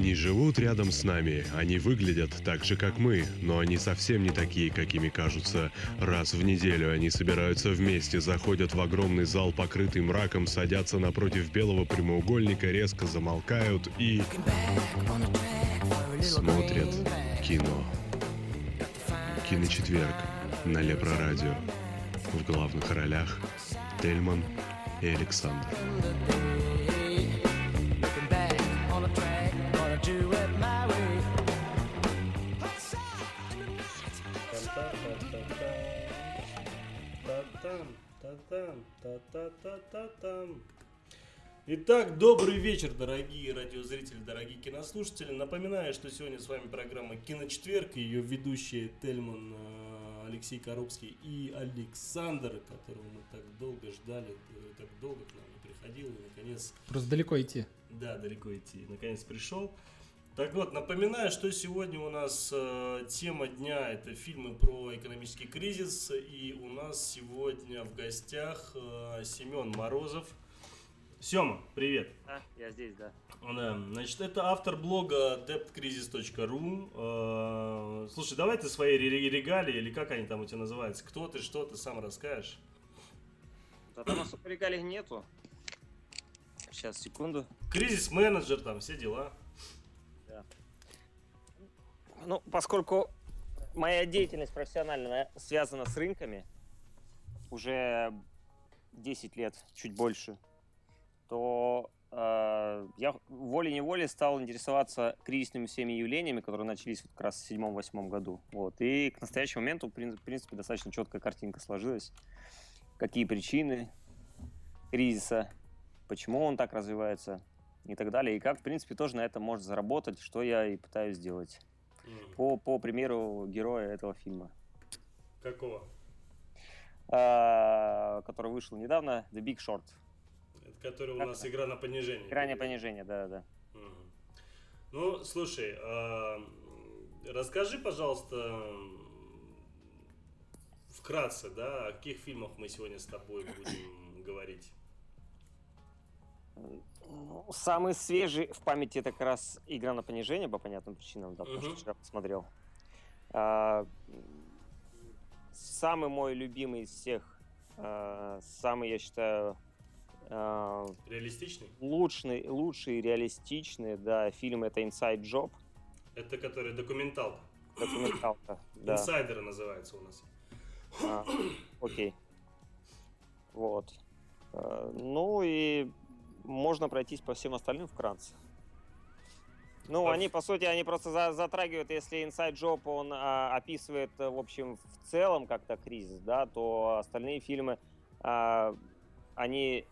Они живут рядом с нами, они выглядят так же, как мы, но они совсем не такие, какими кажутся. Раз в неделю они собираются вместе, заходят в огромный зал, покрытый мраком, садятся напротив белого прямоугольника, резко замолкают и... смотрят кино. Киночетверг на Лепро Радио. В главных ролях Тельман и Александр. Итак, добрый вечер, дорогие радиозрители, дорогие кинослушатели. Напоминаю, что сегодня с вами программа «Киночетверг», ее ведущие Тельман э, Алексей Коробский и Александр, которого мы так долго ждали, э, так долго к нам не приходил, и наконец... Просто далеко идти. Да, далеко идти. Наконец пришел. Так вот, напоминаю, что сегодня у нас э, тема дня это фильмы про экономический кризис, и у нас сегодня в гостях э, Семен Морозов. Сема, привет. А, я здесь, да. Да, значит, это автор блога debtcrisis.ru. Э, слушай, давай ты свои ре- регалии, или как они там у тебя называются, кто ты, что ты, сам расскажешь. Да там особо регалий нету. Сейчас, секунду. Кризис-менеджер, там, все дела. Ну, поскольку моя деятельность профессиональная связана с рынками уже 10 лет, чуть больше, то э, я волей-неволей стал интересоваться кризисными всеми явлениями, которые начались вот как раз в 2007-2008 году. Вот. И к настоящему моменту, в прин- в принципе, достаточно четкая картинка сложилась. Какие причины кризиса, почему он так развивается и так далее. И как, в принципе, тоже на этом можно заработать, что я и пытаюсь сделать М, по, по примеру героя этого фильма, Какого? а, который вышел недавно, The Big Short. Это который у Как нас игра на понижение. Крайнее понижение, да-да. Мгм. Ну, слушай, расскажи, пожалуйста, вкратце, да, о каких фильмах мы сегодня с тобой будем говорить. Ну, Самый свежий в памяти это как раз игра на понижение по понятным причинам, да, потому что вчера посмотрел. А, Самый мой любимый из всех, а, самый, я считаю, а, Реалистичный? лучший, лучший, реалистичный, да, фильм это Inside Job, Это который документалка. документалка. Да. Инсайдеры называется у нас. А, окей. Вот. Э, Ну и можно пройтись по всем остальным вкратце. Ну, А они, по сути, они просто за- затрагивают, если Inside Job, он а, описывает, э, в общем, в целом как-то кризис, да, то остальные фильмы, а, они,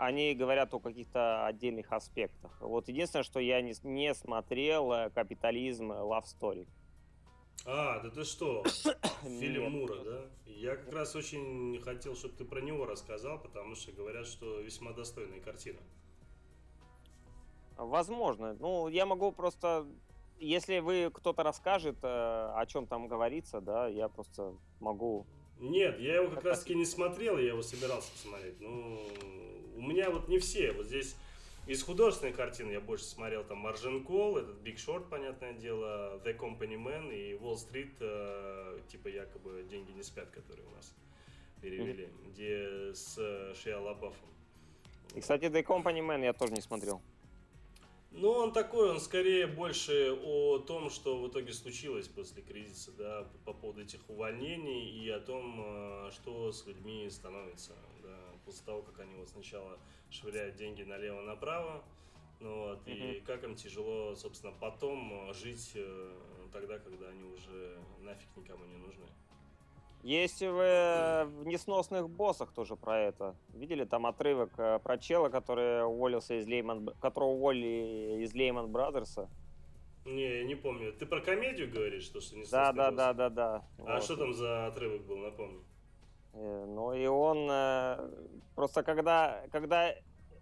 они говорят о каких-то отдельных аспектах. Вот единственное, что я не, не смотрел, э, «Капитализм. Love Story». А, да ты что? Фильм Нет. Мура, да? Я как раз очень хотел, чтобы ты про него рассказал, потому что говорят, что весьма достойная картина. Возможно. Ну, я могу просто, если вы кто-то расскажет, э, о чем там говорится, да, я просто могу. Нет, я его как раз таки не смотрел, я его собирался посмотреть. Ну, у меня вот не все. Вот здесь из художественной картины я больше смотрел там Маржин Кол, этот Big Short, понятное дело, The Company Man и Wall Street, э, типа якобы «Деньги не спят», которые у нас перевели, где с э, Шиа Лабафом. И, кстати, The Company Man я тоже не смотрел. Ну, он такой, он скорее больше о том, что в итоге случилось после кризиса, да, по поводу этих увольнений и о том, э, что с людьми становится, да, после того, как они вот сначала швыряют деньги налево-направо, ну вот, и Мгм. как им тяжело, собственно, потом э, жить э, тогда, когда они уже нафиг никому не нужны. Есть в, в несносных боссах тоже про это. Видели там отрывок э, про чела, который уволился из Лейман, которого уволили из Лейман Бразерса? Не, я не помню. Ты про комедию говоришь, что, что не Да, да, да, да, да. А Вот. что там за отрывок был, напомню? Э, Ну и он э, просто когда, когда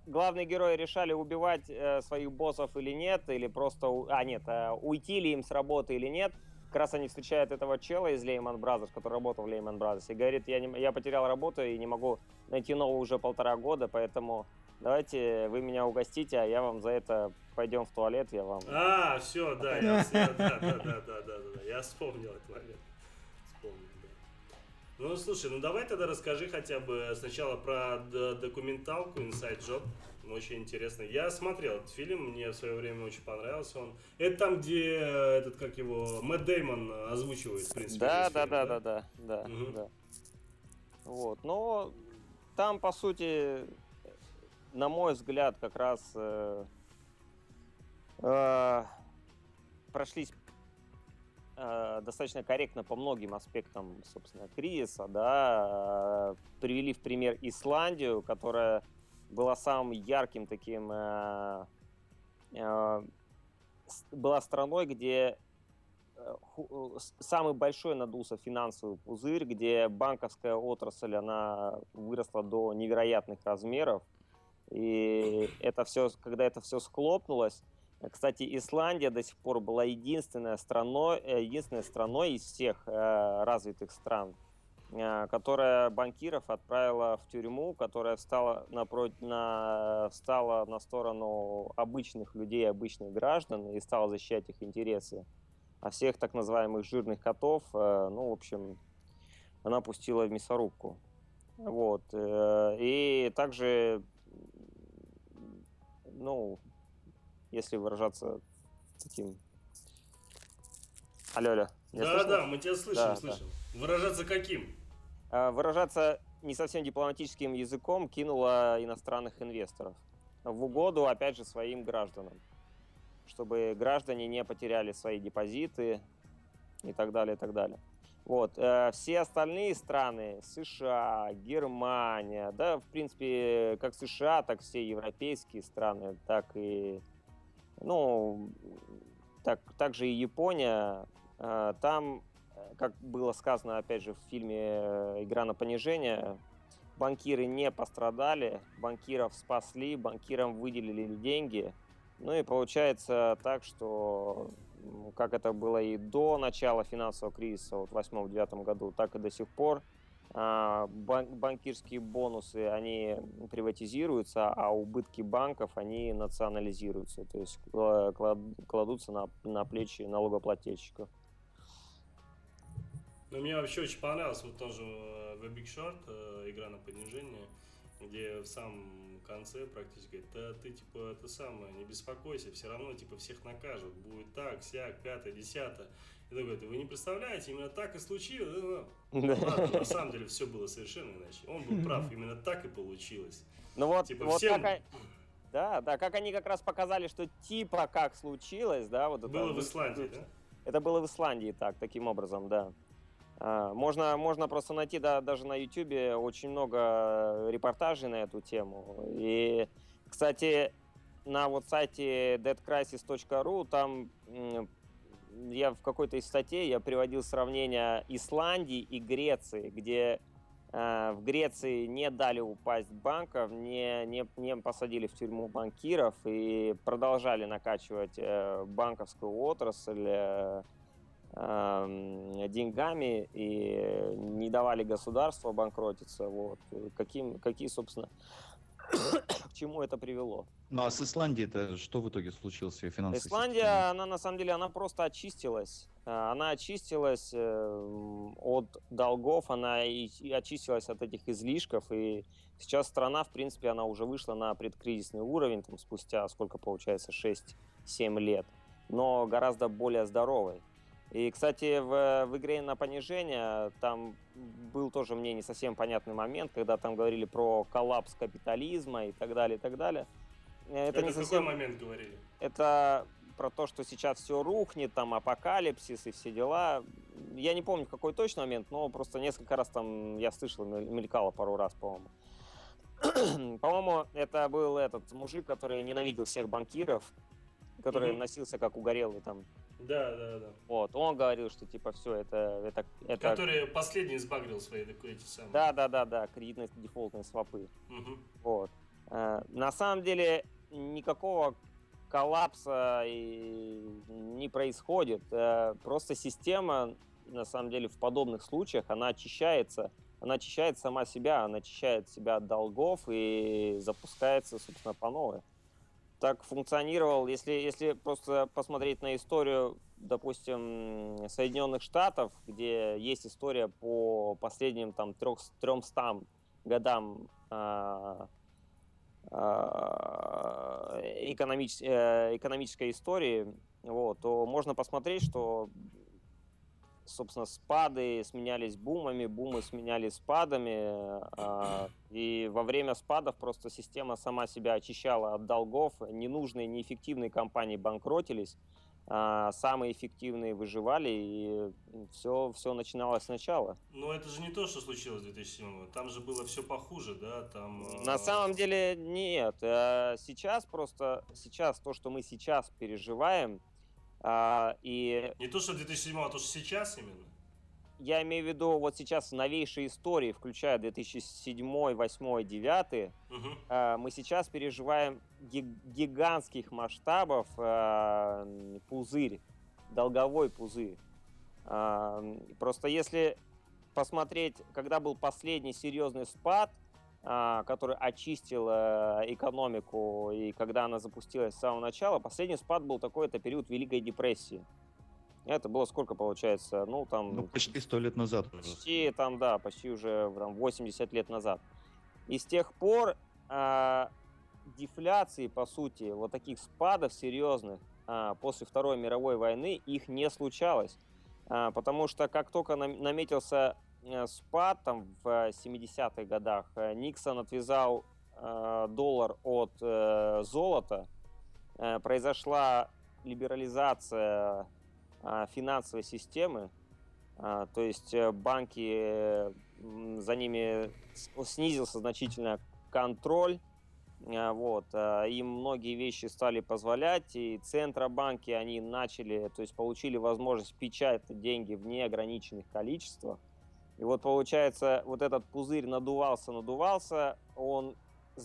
главные герои решали убивать э, своих боссов или нет, или просто, а нет, уйти ли им с работы или нет, как раз они встречают этого чела из Lehman Brothers, который работал в Lehman Brothers, и говорит, я, не, я потерял работу и не могу найти новую уже полтора года, поэтому давайте вы меня угостите, а я вам за это пойдем в туалет, я вам... А, все, да, я, да, да, да, да, да, да, я вспомнил этот момент. Ну, слушай, ну давай тогда расскажи хотя бы сначала про документалку Inside Job. Очень интересно. Я смотрел этот фильм, мне в свое время очень понравился он. Это там, где этот, как его, Мэтт Деймон озвучивает, в принципе. Да, да, фильм, да, да, да, да, да, угу. да. Вот, но там, по сути, на мой взгляд, как раз э, э, прошлись э, достаточно корректно по многим аспектам, собственно, кризиса, да, э, привели в пример Исландию, которая была самым ярким таким, э, э, была страной, где э, э самый большой надулся финансовый пузырь, где банковская отрасль, она выросла до невероятных размеров, и это все, когда это все схлопнулось, кстати, Исландия до сих пор была единственной страной, э, единственной страной из всех э, развитых стран, э, которая банкиров отправила в тюрьму, которая встала, напротив, на, встала на сторону обычных людей, обычных граждан и стала защищать их интересы. А всех так называемых жирных котов, ну, в общем, она пустила в мясорубку. Вот. И также ну, если выражаться таким... Алло, алло. Да, да, мы тебя слышим, да, слышим. Да. Выражаться каким? А, выражаться не совсем дипломатическим языком кинула иностранных инвесторов в угоду, опять же, своим гражданам, чтобы граждане не потеряли свои депозиты и так далее, и так далее. Вот. Э, все остальные страны, США, Германия, да, в принципе, как США, так все европейские страны, так и, ну, так, также и Япония, э, там, как было сказано, опять же, в фильме «Игра на понижение», банкиры не пострадали, банкиров спасли, банкирам выделили деньги, ну и получается так, что как это было и до начала финансового кризиса вот в 2008-2009 году, так и до сих пор. А, банкирские бонусы, они приватизируются, а убытки банков, они национализируются, то есть кладутся на, на плечи налогоплательщиков. Ну, мне вообще очень понравилось вот тоже э, в Big Short э, игра на понижение, где в самом конце практически говорит, да ты типа это самое, не беспокойся, все равно типа всех накажут, будет так, сяк, пятое, десятое. И такой, вы не представляете, именно так и случилось. Ну, ладно, на самом деле все было совершенно иначе. Он был прав, именно так и получилось. Ну вот, типа, вот всем... как... Да, да, как они как раз показали, что типа как случилось, да, вот это. Было в Исландии, да? Это было в Исландии так, таким образом, да. А, можно, можно просто найти да, даже на YouTube очень много репортажей на эту тему. И, кстати, на вот сайте deadcrisis.ru там я в какой-то из статей я приводил сравнение Исландии и Греции, где э, в Греции не дали упасть банков, не, не, не посадили в тюрьму банкиров и продолжали накачивать э, банковскую отрасль. Э, деньгами и не давали государству обанкротиться. Вот. Каким, какие, собственно, к чему это привело. Ну а с Исландией это что в итоге случилось ее финансовой Исландия, системой? она на самом деле, она просто очистилась. А, она очистилась э, от долгов, она и очистилась от этих излишков, и сейчас страна, в принципе, она уже вышла на предкризисный уровень, там, спустя, сколько получается, 6-7 лет, но гораздо более здоровой. И, кстати, в, в игре на понижение там был тоже мне не совсем понятный момент, когда там говорили про коллапс капитализма и так далее, и так далее. Это, это не совсем... какой момент говорили? Это про то, что сейчас все рухнет, там апокалипсис и все дела. Я не помню, какой точный момент, но просто несколько раз там я слышал, мелькало пару раз, по-моему. по-моему, это был этот мужик, который ненавидел всех банкиров, который mm-hmm. носился как угорелый там да, да, да. Вот, он говорил, что типа все, это, это, это... Который последний сбагрил свои эти самые. Да, да, да, да, кредитные дефолтные свопы. Угу. Вот. Э, на самом деле никакого коллапса не происходит. Э, просто система, на самом деле, в подобных случаях, она очищается. Она очищает сама себя, она очищает себя от долгов и запускается, собственно, по новой. Так функционировал, если, если просто посмотреть на историю, допустим, Соединенных Штатов, где есть история по последним там трех, 300 годам а, а, экономич, э, экономической истории, вот, то можно посмотреть, что собственно, спады сменялись бумами, бумы сменялись спадами, а, и во время спадов просто система сама себя очищала от долгов, ненужные, неэффективные компании банкротились, а, самые эффективные выживали, и все, все начиналось сначала. Но это же не то, что случилось в 2007 Там же было все похуже, да? Там, На а, самом деле нет. Сейчас просто, сейчас то, что мы сейчас переживаем, а, и... Не то, что 2007, а то, что сейчас именно? Я имею в виду вот сейчас новейшие истории, включая 2007, 2008, 2009, угу. а, мы сейчас переживаем гигантских масштабов а, пузырь, долговой пузырь. А, просто если посмотреть, когда был последний серьезный спад, который очистил э, экономику, и когда она запустилась с самого начала, последний спад был такой, это период Великой депрессии. Это было сколько получается? Ну, там... Ну, почти сто лет назад. Почти, там, да, почти уже там, 80 лет назад. И с тех пор э, дефляции, по сути, вот таких спадов серьезных э, после Второй мировой войны, их не случалось. Э, потому что как только наметился спад там в 70-х годах. Э, Никсон отвязал э, доллар от э, золота. Э, произошла либерализация э, финансовой системы. Э, то есть э, банки, э, за ними снизился значительно контроль. Э, вот, э, им многие вещи стали позволять, и центробанки они начали, то есть получили возможность печатать деньги в неограниченных количествах. И вот получается, вот этот пузырь надувался, надувался, он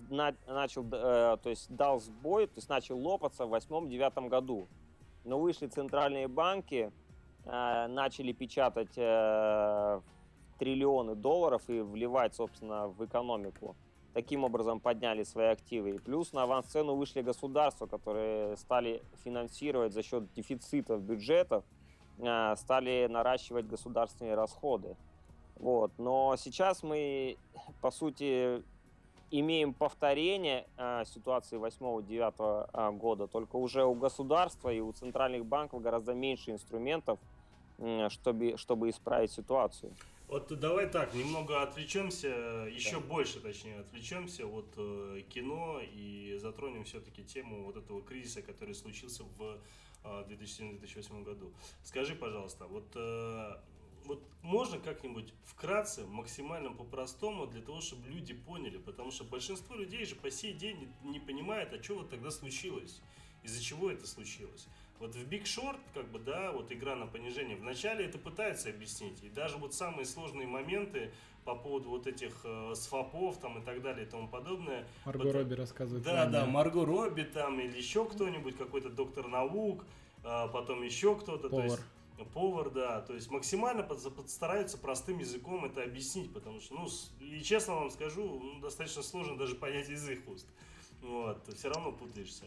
на, начал, э, то есть дал сбой, то есть начал лопаться в восьмом-девятом году. Но вышли центральные банки, э, начали печатать э, триллионы долларов и вливать, собственно, в экономику. Таким образом подняли свои активы. И плюс на авансцену вышли государства, которые стали финансировать за счет дефицитов бюджетов, э, стали наращивать государственные расходы. Вот. Но сейчас мы, по сути, имеем повторение э, ситуации 8-9 э, года, только уже у государства и у центральных банков гораздо меньше инструментов, э, чтобы, чтобы исправить ситуацию. Вот давай так, немного отвлечемся, еще да. больше, точнее, отвлечемся от э, кино и затронем все-таки тему вот этого кризиса, который случился в э, 2007-2008 году. Скажи, пожалуйста, вот э, вот можно как-нибудь вкратце, максимально по-простому, для того, чтобы люди поняли, потому что большинство людей же по сей день не, не понимает, а что вот тогда случилось, из-за чего это случилось. Вот в Big Short, как бы, да, вот игра на понижение, вначале это пытается объяснить, и даже вот самые сложные моменты по поводу вот этих э, свопов там и так далее и тому подобное. Марго вот, Робби рассказывает. Да, да, Марго Робби там или еще кто-нибудь, какой-то доктор наук, э, потом еще кто-то. Повар. То есть, Повар, да. То есть максимально стараются простым языком это объяснить, потому что, ну, и честно вам скажу, ну, достаточно сложно даже понять из их уст. Вот, все равно путаешься.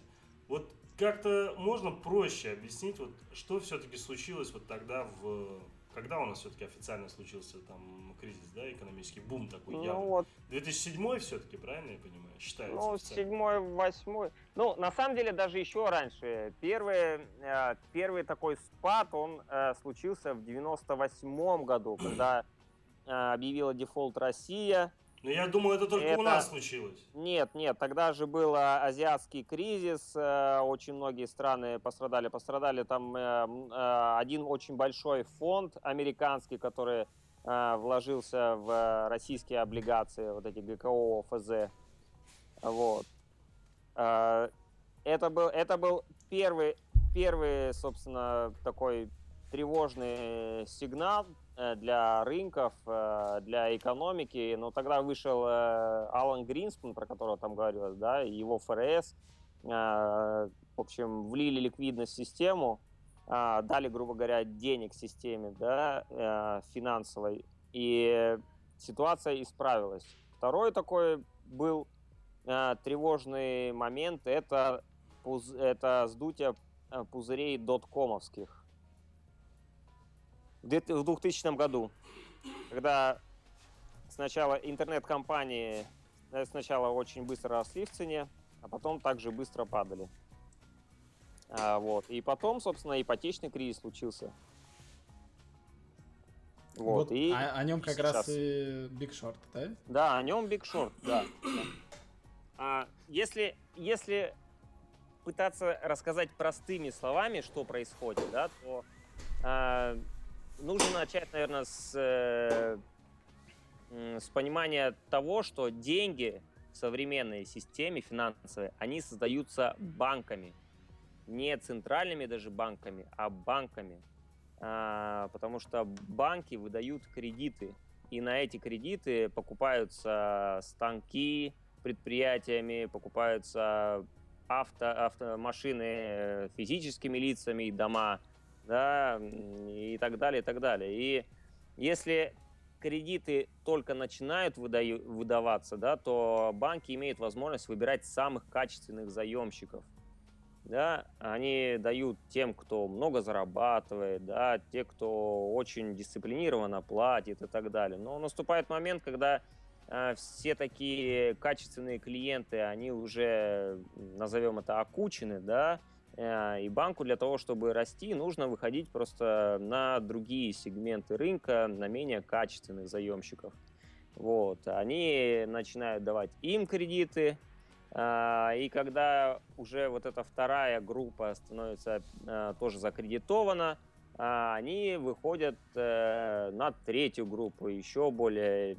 Вот как-то можно проще объяснить, вот что все-таки случилось вот тогда в когда у нас все-таки официально случился там кризис, да, экономический бум такой ну, явный? Вот. 2007 все-таки, правильно я понимаю, считается? Ну, седьмой, восьмой. Ну, на самом деле, даже еще раньше. Первый, э, первый такой спад, он э, случился в 98 году, когда э, объявила дефолт Россия, но я думал, это только это... у нас случилось. Нет, нет, тогда же был азиатский кризис, очень многие страны пострадали. Пострадали там один очень большой фонд американский, который вложился в российские облигации, вот эти ГКО, ФЗ. Вот. Это был, это был первый, первый, собственно, такой тревожный сигнал Э, для рынков, э, для экономики. Но тогда вышел э, Алан Гринспун, про которого там говорилось, да, его ФРС, в общем, влили ликвидность в систему, дали, грубо говоря, денег системе, да, финансовой, и ситуация исправилась. Второй такой был тревожный момент, это, это сдутие пузырей доткомовских в 2000 году, когда сначала интернет-компании э, сначала очень быстро росли в цене, а потом также быстро падали. А, вот. И потом, собственно, ипотечный кризис случился. Вот, вот и о, о нем как сейчас. раз и Big Short, да? Да, о нем Big Short, да. А, если, если пытаться рассказать простыми словами, что происходит, да, то а, нужно начать, наверное, с, э, с понимания того, что деньги в современной системе финансовой, они создаются банками. Не центральными даже банками, а банками. А, потому что банки выдают кредиты. И на эти кредиты покупаются станки предприятиями, покупаются авто, автомашины э, физическими лицами и дома – да, и так далее, и так далее. И если кредиты только начинают выдаю, выдаваться, да, то банки имеют возможность выбирать самых качественных заемщиков. Да, они дают тем, кто много зарабатывает, да, те, кто очень дисциплинированно платит и так далее. Но наступает момент, когда все такие качественные клиенты, они уже, назовем это, окучены, да, Э, и банку для того, чтобы расти, нужно выходить просто на другие сегменты рынка, на менее качественных заемщиков. Вот. Они начинают давать им кредиты, э, и когда уже вот эта вторая группа становится э, тоже закредитована, они выходят на третью группу, еще более...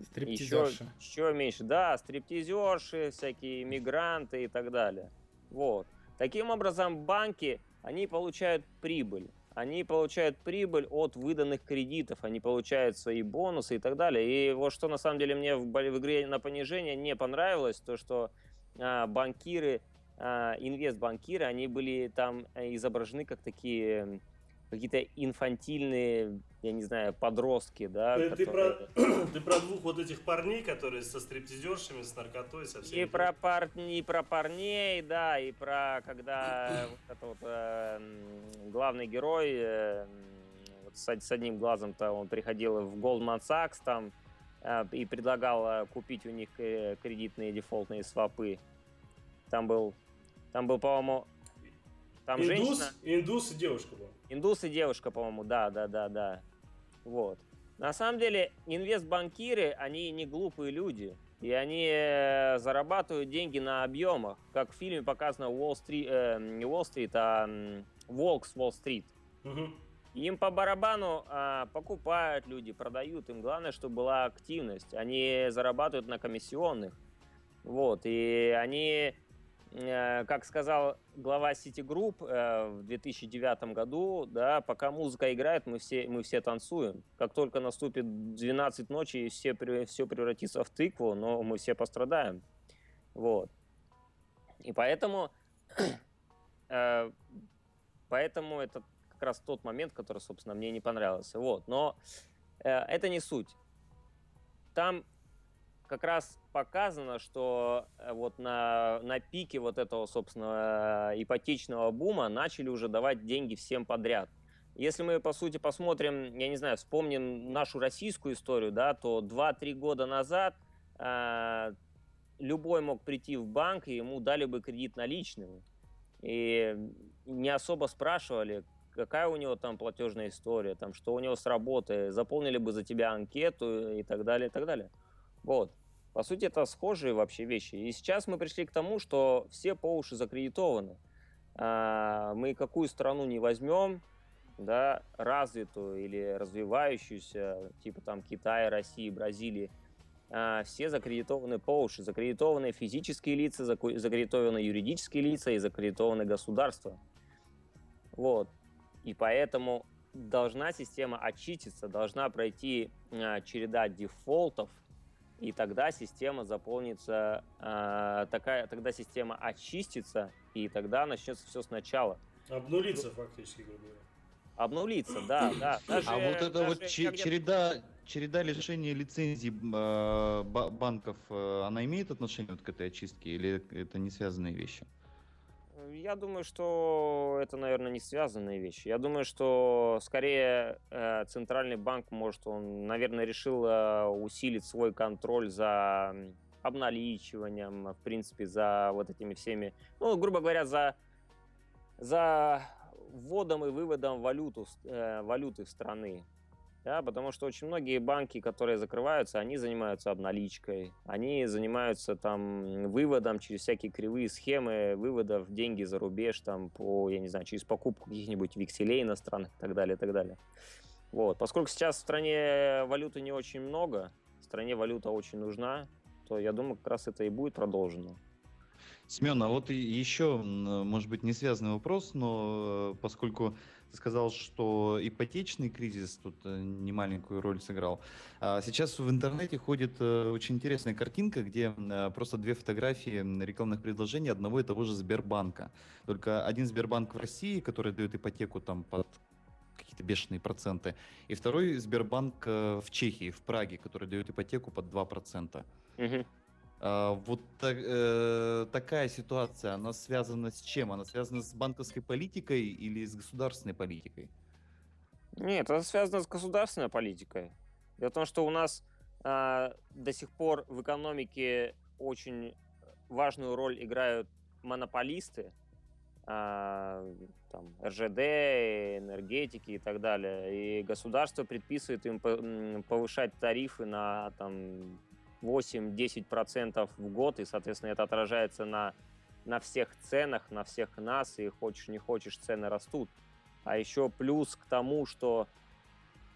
Еще, еще меньше. Да, стриптизерши, всякие мигранты и так далее. Вот. Таким образом, банки, они получают прибыль. Они получают прибыль от выданных кредитов, они получают свои бонусы и так далее. И вот что на самом деле мне в, в игре на понижение не понравилось, то что а, банкиры, а, инвестбанкиры, они были там э, изображены как такие какие-то инфантильные, я не знаю, подростки, да. Ты, которые... ты, про, ты про двух вот этих парней, которые со стриптизершами, с наркотой, со всеми. И про, пар... и про парней, да, и про когда вот это вот э, главный герой э, вот с, с одним глазом-то он приходил в Goldman Sachs там э, и предлагал э, купить у них э, кредитные дефолтные свопы. Там был, там был, по-моему, там индус, женщина... Индус и девушка была. Индус и девушка, по-моему, да, да, да, да. Вот. На самом деле, инвестбанкиры, они не глупые люди. И они э, зарабатывают деньги на объемах. Как в фильме показано Уолл-стрит, э, не Уолл-стрит, а Волк с Уолл-стрит. Угу. Им по барабану а, покупают люди, продают. Им главное, чтобы была активность. Они зарабатывают на комиссионных. Вот. И они как сказал глава Citigroup э, в 2009 году, да, пока музыка играет, мы все, мы все танцуем. Как только наступит 12 ночи и все, все превратится в тыкву, но мы все пострадаем. Вот. И поэтому, э, поэтому это как раз тот момент, который, собственно, мне не понравился. Вот. Но это не суть. Там как раз показано, что э, вот на, на пике вот этого, собственно, ипотечного бума начали уже давать деньги всем подряд. Если мы, по сути, посмотрим, я не знаю, вспомним нашу российскую историю, да, то 2-3 года назад э, любой мог прийти в банк, и ему дали бы кредит наличными. И не особо спрашивали, какая у него там платежная история, там, что у него с работы, заполнили бы за тебя анкету и так далее, и так далее. Вот. По сути, это схожие вообще вещи. И сейчас мы пришли к тому, что все по уши закредитованы. А, мы какую страну не возьмем, да, развитую или развивающуюся, типа там Китая, России, Бразилии, а, все закредитованы по уши. Закредитованы физические лица, закредитованы юридические лица и закредитованы государства. Вот. И поэтому должна система очиститься, должна пройти а, череда дефолтов – и тогда система заполнится, э, такая, тогда система очистится, и тогда начнется все сначала. Обнулиться фактически, грубо говоря. Обнулиться, да, да. Даже, а вот это вот череда, череда лишения лицензий э, банков, э, она имеет отношение вот к этой очистке или это не связанные вещи? Я думаю, что это, наверное, не связанные вещи. Я думаю, что скорее э, центральный банк, может, он, наверное, решил э, усилить свой контроль за обналичиванием, в принципе, за вот этими всеми, ну, грубо говоря, за, за вводом и выводом валюту, э, валюты страны да, потому что очень многие банки, которые закрываются, они занимаются обналичкой, они занимаются там выводом через всякие кривые схемы выводов деньги за рубеж, там, по, я не знаю, через покупку каких-нибудь векселей иностранных и так далее, и так далее. Вот. Поскольку сейчас в стране валюты не очень много, в стране валюта очень нужна, то я думаю, как раз это и будет продолжено. Семен, а вот еще, может быть, не связанный вопрос, но э, поскольку сказал, что ипотечный кризис тут э, немаленькую роль сыграл. А сейчас в интернете ходит э, очень интересная картинка, где э, просто две фотографии рекламных предложений одного и того же Сбербанка. Только один Сбербанк в России, который дает ипотеку там под какие-то бешеные проценты, и второй Сбербанк в Чехии, в Праге, который дает ипотеку под 2%. Угу. А, вот э, такая ситуация, она связана с чем? Она связана с банковской политикой или с государственной политикой? Нет, это связано с государственной политикой. Дело в том, что у нас э, до сих пор в экономике очень важную роль играют монополисты, э, там, РЖД, энергетики и так далее. И государство предписывает им повышать тарифы на там, 8-10% в год, и, соответственно, это отражается на, на всех ценах, на всех нас, и хочешь не хочешь, цены растут. А еще плюс к тому, что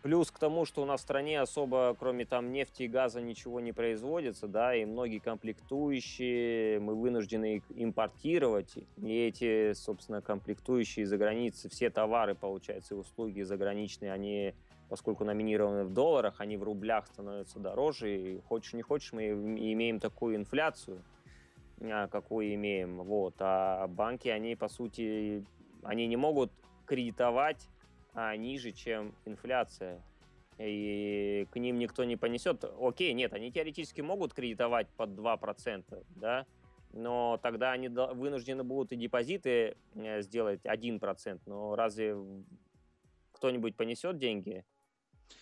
Плюс к тому, что у нас в стране особо, кроме там нефти и газа, ничего не производится, да, и многие комплектующие мы вынуждены импортировать, и эти, собственно, комплектующие за границы, все товары, получается, и услуги заграничные, они поскольку номинированы в долларах, они в рублях становятся дороже, и хочешь не хочешь, мы имеем такую инфляцию, а, какую имеем, вот, а банки, они, по сути, они не могут кредитовать а, ниже, чем инфляция, и к ним никто не понесет. Окей, нет, они теоретически могут кредитовать под 2%, да, но тогда они вынуждены будут и депозиты э, сделать 1%, но разве кто-нибудь понесет деньги?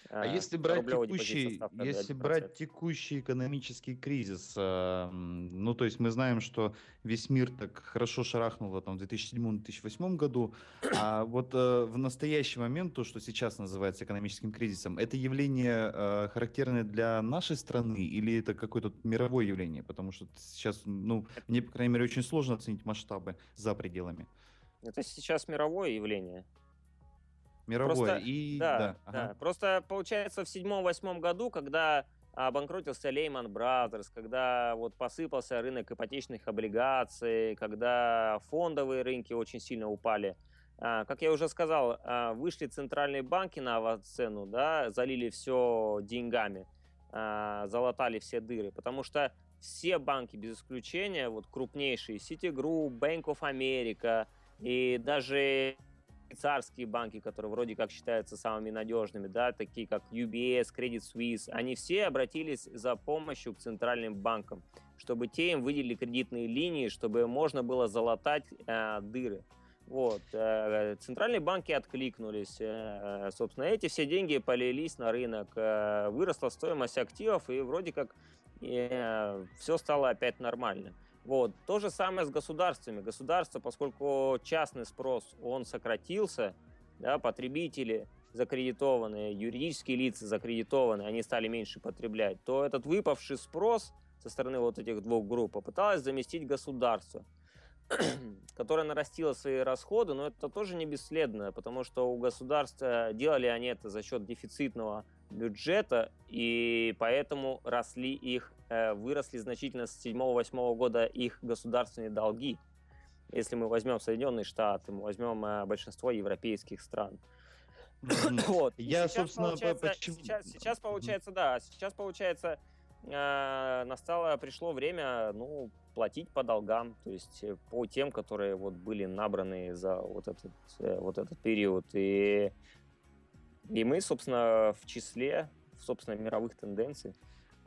А э, если брать текущий, если брать текущий экономический кризис, э, ну то есть мы знаем, что весь мир так хорошо шарахнуло там в 2007-2008 году, а вот э, в настоящий момент то, что сейчас называется экономическим кризисом, это явление э, характерное для нашей страны или это какое-то мировое явление? Потому что сейчас, ну мне по крайней мере очень сложно оценить масштабы за пределами. Это сейчас мировое явление. Мировое. Просто, и... Да, да, ага. да. Просто получается в седьмом-восьмом году, когда обанкротился Lehman Brothers, когда вот посыпался рынок ипотечных облигаций, когда фондовые рынки очень сильно упали. А, как я уже сказал, а, вышли центральные банки на авансцену, да, залили все деньгами, а, залатали все дыры, потому что все банки без исключения, вот крупнейшие, Citigroup, Bank of America и даже швейцарские банки, которые вроде как считаются самыми надежными, да, такие как UBS, Credit Suisse, они все обратились за помощью к центральным банкам, чтобы те им выделили кредитные линии, чтобы можно было залатать э, дыры. Вот. Э, центральные банки откликнулись. Э, собственно, эти все деньги полились на рынок. Э, выросла стоимость активов, и вроде как э, все стало опять нормальным. Вот. То же самое с государствами. Государство, поскольку частный спрос, он сократился, да, потребители закредитованные, юридические лица закредитованные, они стали меньше потреблять, то этот выпавший спрос со стороны вот этих двух групп попыталось заместить государство, которое нарастило свои расходы, но это тоже не бесследно, потому что у государства делали они это за счет дефицитного бюджета, и поэтому росли их, выросли значительно с 7-8 года их государственные долги. Если мы возьмем Соединенные Штаты, мы возьмем э, большинство европейских стран. Вот. Я, собственно, почему... Сейчас, сейчас получается, да, сейчас получается, э, настало, пришло время, ну, платить по долгам, то есть э, по тем, которые вот были набраны за вот этот, э, вот этот период. И, и мы, собственно, в числе, собственно, мировых тенденций.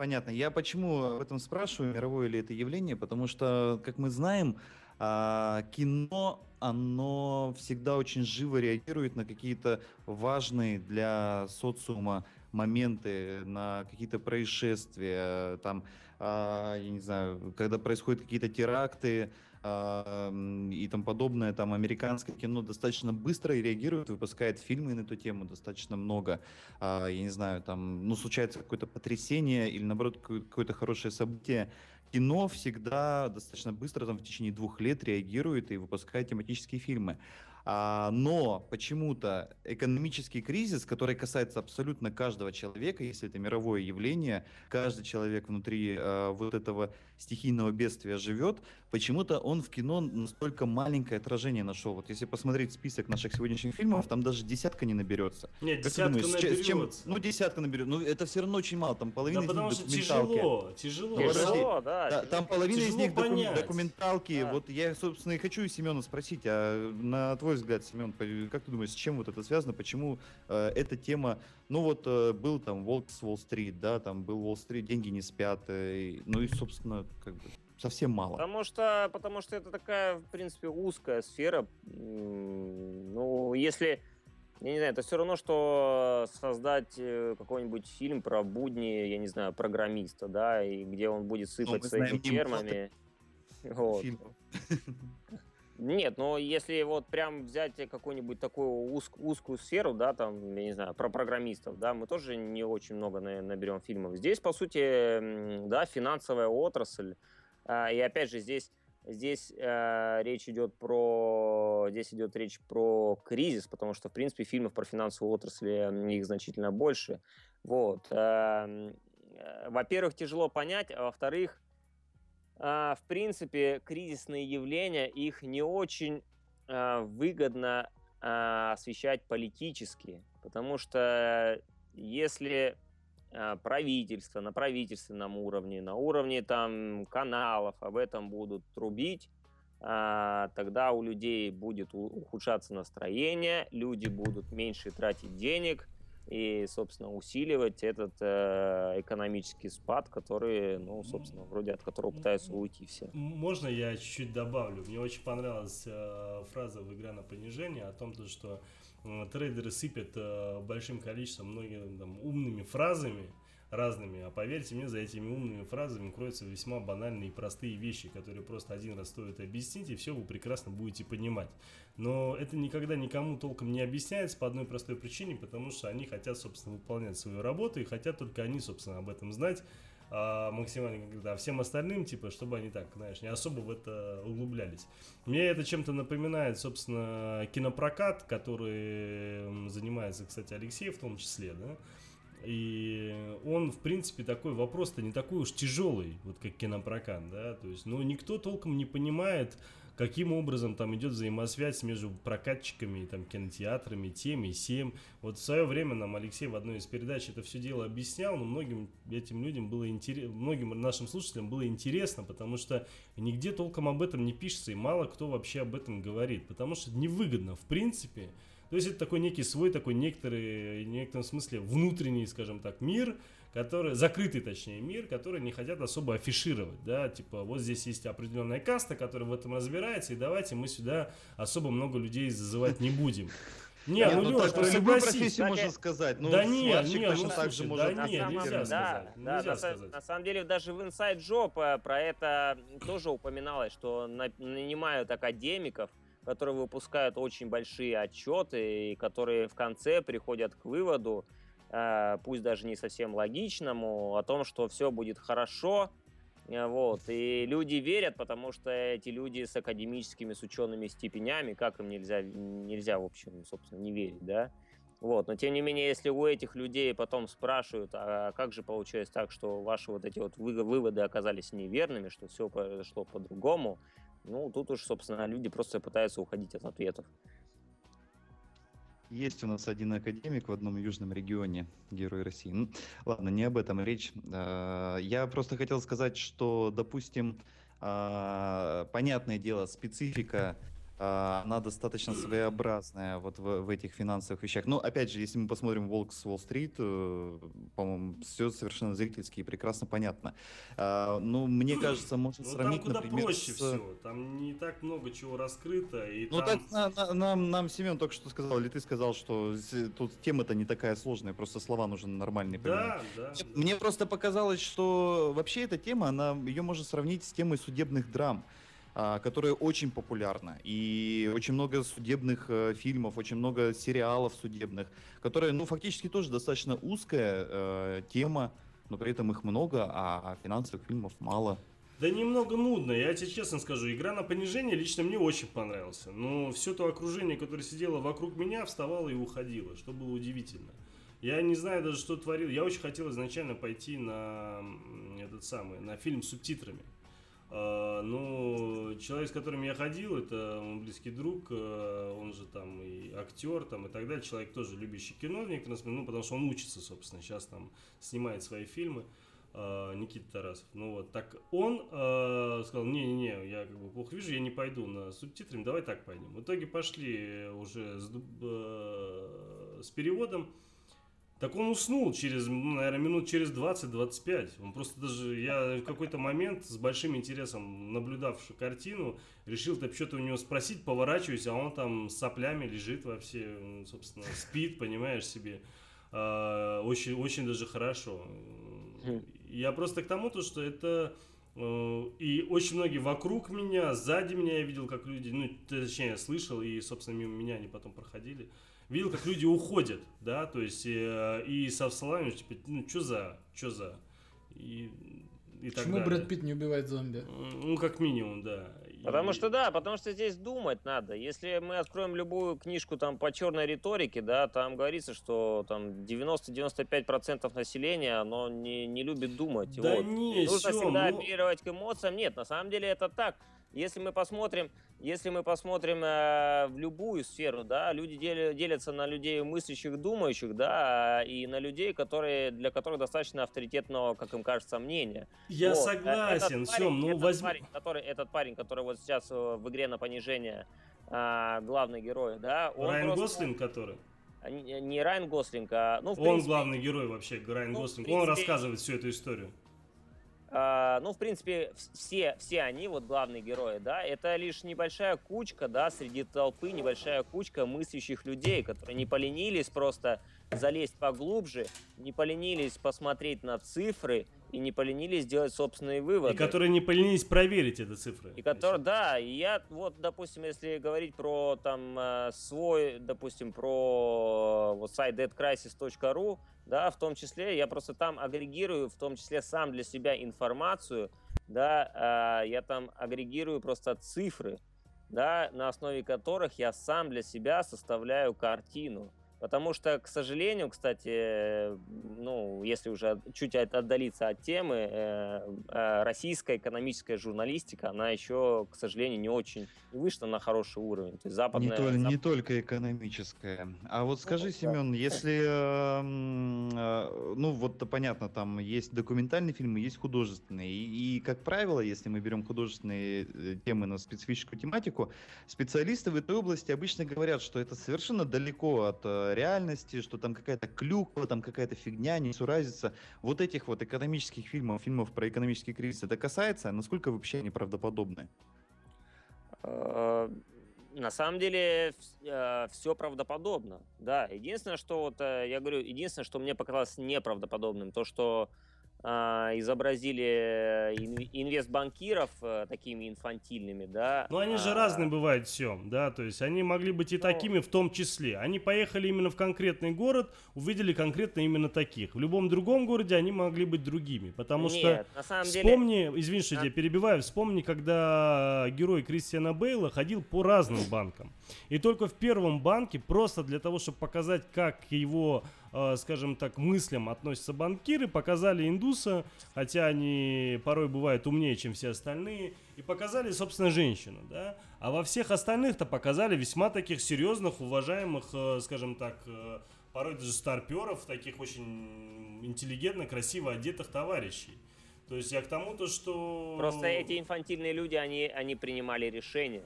Понятно. Я почему об этом спрашиваю, мировое ли это явление, потому что, как мы знаем, а, кино, оно всегда очень живо реагирует на какие-то важные для социума моменты, на какие-то происшествия, там, а, я не знаю, когда происходят какие-то теракты, и тому подобное, там американское кино достаточно быстро реагирует, выпускает фильмы на эту тему достаточно много. А, я не знаю, там, ну, случается какое-то потрясение или, наоборот, какое-то хорошее событие, кино всегда достаточно быстро, там, в течение двух лет реагирует и выпускает тематические фильмы. А, но почему-то экономический кризис, который касается абсолютно каждого человека, если это мировое явление, каждый человек внутри а, вот этого стихийного бедствия живет, почему-то он в кино настолько маленькое отражение нашел. Вот если посмотреть список наших сегодняшних фильмов, там даже десятка не наберется. Нет, как десятка думаешь, наберется. Чем, ну, десятка наберется. Ну, это все равно очень мало. Там половина да, из потому них что тяжело, тяжело. Тяжело, да. да там половина из них понять. документалки. Да. Вот я, собственно, и хочу Семена спросить, а на твой взгляд, Семен, как ты думаешь, с чем вот это связано? Почему э, эта тема, ну вот э, был там Волк с Уолл-стрит, да, там был Уолл-стрит, деньги не спят, э, ну и, собственно, как бы совсем мало. Потому что, потому что это такая, в принципе, узкая сфера. Ну, если, я не знаю, это все равно, что создать э, какой-нибудь фильм про будни, я не знаю, программиста, да, и где он будет ну, сыпать ну, своими термами. Вот. Нет, но если вот прям взять какую-нибудь такую уз, узкую сферу, да, там, я не знаю, про программистов, да, мы тоже не очень много наберем фильмов. Здесь, по сути, да, финансовая отрасль. А, и опять же, здесь, здесь э, речь идет про, здесь идет речь про кризис, потому что, в принципе, фильмов про финансовую отрасль их значительно больше. Вот. Э, во-первых, тяжело понять, а во-вторых, в принципе, кризисные явления, их не очень а, выгодно а, освещать политически, потому что если правительство на правительственном уровне, на уровне там каналов об этом будут трубить, тогда у людей будет ухудшаться настроение, люди будут меньше тратить денег, и, собственно, усиливать этот э, экономический спад, который, ну, собственно, вроде от которого пытаются уйти все. Можно я чуть-чуть добавлю? Мне очень понравилась э, фраза в «Игра на понижение» о том, что э, трейдеры сыпят э, большим количеством многими там, умными фразами, разными, а поверьте мне, за этими умными фразами кроются весьма банальные и простые вещи, которые просто один раз стоит объяснить, и все вы прекрасно будете понимать. Но это никогда никому толком не объясняется по одной простой причине, потому что они хотят, собственно, выполнять свою работу, и хотят только они, собственно, об этом знать, а, максимально, когда всем остальным, типа, чтобы они так, знаешь, не особо в это углублялись. Мне это чем-то напоминает, собственно, кинопрокат, который занимается, кстати, Алексей в том числе, да, и он, в принципе, такой вопрос-то не такой уж тяжелый, вот как кинопрокат, да, то есть, ну, никто толком не понимает, каким образом там идет взаимосвязь между прокатчиками, там, кинотеатрами, тем и сем. Вот в свое время нам Алексей в одной из передач это все дело объяснял, но многим этим людям было интересно, многим нашим слушателям было интересно, потому что нигде толком об этом не пишется, и мало кто вообще об этом говорит, потому что невыгодно, в принципе, то есть это такой некий свой, такой некоторый, в некотором смысле внутренний, скажем так, мир, который, закрытый точнее мир, который не хотят особо афишировать, да, типа вот здесь есть определенная каста, которая в этом разбирается, и давайте мы сюда особо много людей зазывать не будем. Не, ну, ну Леш, ну согласись. можно сказать. Ну, да нет, нет, точно ну, так же да нет, нельзя да, сказать. Да, нельзя на, сказать. на самом деле даже в Inside Job э, про это тоже упоминалось, что нанимают академиков, которые выпускают очень большие отчеты и которые в конце приходят к выводу, э, пусть даже не совсем логичному, о том, что все будет хорошо. Э, вот. И люди верят, потому что эти люди с академическими, с учеными степенями, как им нельзя, нельзя в общем, собственно, не верить, да? Вот. Но тем не менее, если у этих людей потом спрашивают, а как же получилось так, что ваши вот эти вот выводы оказались неверными, что все произошло по-другому, ну, тут уж, собственно, люди просто пытаются уходить от ответов. Есть у нас один академик в одном южном регионе, Герой России. Ну, ладно, не об этом речь. А, я просто хотел сказать, что, допустим, а, понятное дело, специфика она достаточно своеобразная вот в, в этих финансовых вещах. Но опять же, если мы посмотрим «Волк с Уолл-стрит», э, по-моему, все совершенно зрительски и прекрасно понятно. А, ну, мне кажется, можно ну, сравнить, там куда например, проще с... все. Там не так много чего раскрыто. И ну, там... так на, на, нам, нам Семен только что сказал, или ты сказал, что тут тема-то не такая сложная, просто слова нужны нормальные. Да, да. Мне да. просто показалось, что вообще эта тема, она ее можно сравнить с темой судебных драм. А, которая очень популярна. И очень много судебных э, фильмов, очень много сериалов судебных, которые, ну, фактически тоже достаточно узкая э, тема, но при этом их много, а финансовых фильмов мало. Да немного нудно, я тебе честно скажу. Игра на понижение лично мне очень понравился. Но все то окружение, которое сидело вокруг меня, вставало и уходило, что было удивительно. Я не знаю даже, что творил. Я очень хотел изначально пойти на этот самый, на фильм с субтитрами. А, ну, человек, с которым я ходил, это он близкий друг, э, он же там и актер, там и так далее. Человек тоже любящий кино в некотором смысле, ну, потому что он учится, собственно, сейчас там снимает свои фильмы. А, Никита Тарасов. Ну вот, так он э, сказал, не-не-не, я как бы плохо вижу, я не пойду на субтитрами, давай так пойдем. В итоге пошли уже с, э, с переводом. Так он уснул через, ну, наверное, минут через 20-25. Он просто даже, я в какой-то момент с большим интересом, наблюдавший картину, решил так что-то у него спросить, поворачиваюсь, а он там с соплями лежит во все, собственно, спит, понимаешь себе. А, очень, очень даже хорошо. Хм. Я просто к тому, то, что это... Э, и очень многие вокруг меня, сзади меня я видел, как люди, ну, точнее, слышал, и, собственно, мимо меня они потом проходили видел, как люди уходят, да, то есть э, и со словами, типа, ну, что за, что за, и, и Почему так Брэд Питт не убивает зомби? Ну, как минимум, да. Потому и... что да, потому что здесь думать надо. Если мы откроем любую книжку там по черной риторике, да, там говорится, что там 90-95% населения, оно не, не любит думать. Да вот. не, нужно все, всегда ну... оперировать к эмоциям. Нет, на самом деле это так. Если мы посмотрим, если мы посмотрим э, в любую сферу, да, люди дел, делятся на людей мыслящих, думающих, да, и на людей, которые для которых достаточно авторитетного, как им кажется, мнения. Я вот. согласен, все, ну этот возьми. Парень, который, этот парень, который вот сейчас э, в игре на понижение э, главный герой, да, он Райан просто... Гослинг, который. А, не, не Райан Гослинг, а ну Он принципе, главный герой вообще, Райан ну, Гослинг. Принципе, он рассказывает всю эту историю. Uh, ну, в принципе, все, все они, вот главные герои, да, это лишь небольшая кучка, да, среди толпы, небольшая кучка мыслящих людей, которые не поленились просто залезть поглубже, не поленились посмотреть на цифры и не поленились сделать собственные выводы. И которые не поленились проверить эти цифры. И которые, да, и я вот, допустим, если говорить про там э, свой, допустим, про вот сайт deadcrisis.ru, да, в том числе я просто там агрегирую, в том числе сам для себя информацию, да, э, я там агрегирую просто цифры, да, на основе которых я сам для себя составляю картину. Потому что, к сожалению, кстати, ну, если уже чуть отдалиться от темы, э, э, российская экономическая журналистика, она еще, к сожалению, не очень вышла на хороший уровень. То есть западная, не, только, зап... не только экономическая. А вот скажи, ну, Семен, да. если, э, ну вот понятно, там есть документальные фильмы, есть художественные. И, и, как правило, если мы берем художественные темы на специфическую тематику, специалисты в этой области обычно говорят, что это совершенно далеко от реальности, что там какая-то клюква, там какая-то фигня, не суразится. Вот этих вот экономических фильмов, фильмов про экономический кризис, это касается? Насколько вообще они правдоподобны? Э, на самом деле э, все правдоподобно, да. Единственное, что вот э, я говорю, единственное, что мне показалось неправдоподобным, то что изобразили инвестбанкиров э, такими инфантильными, да. Ну, они же а... разные бывают все, да, то есть они могли быть и ну... такими в том числе. Они поехали именно в конкретный город, увидели конкретно именно таких. В любом другом городе они могли быть другими, потому Нет, что на самом вспомни, деле... извини, что а... я перебиваю, вспомни, когда герой Кристиана Бейла ходил по разным банкам. И только в первом банке, просто для того, чтобы показать, как его, э, скажем так, мыслям относятся банкиры, показали индуса, хотя они порой бывают умнее, чем все остальные, и показали, собственно, женщину, да. А во всех остальных-то показали весьма таких серьезных, уважаемых, э, скажем так, э, порой даже старперов, таких очень интеллигентно, красиво одетых товарищей. То есть я к тому то, что... Просто эти инфантильные люди, они, они принимали решения.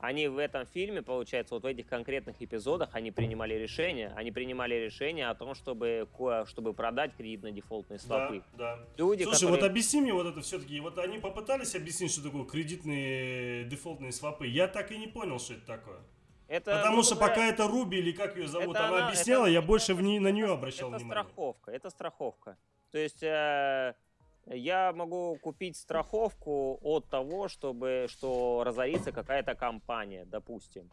Они в этом фильме, получается, вот в этих конкретных эпизодах, они принимали решения. Они принимали решение о том, чтобы, чтобы продать кредитно-дефолтные свопы. Да, да. Люди, Слушай, которые... вот объясни мне вот это все-таки. Вот они попытались объяснить, что такое кредитные дефолтные свопы. Я так и не понял, что это такое. Это, Потому что говоря, пока это Руби или как ее зовут, она, она объясняла, это, я больше это, в на нее обращал это внимание. Это страховка, это страховка. То есть э, я могу купить страховку от того, чтобы что разорится какая-то компания, допустим.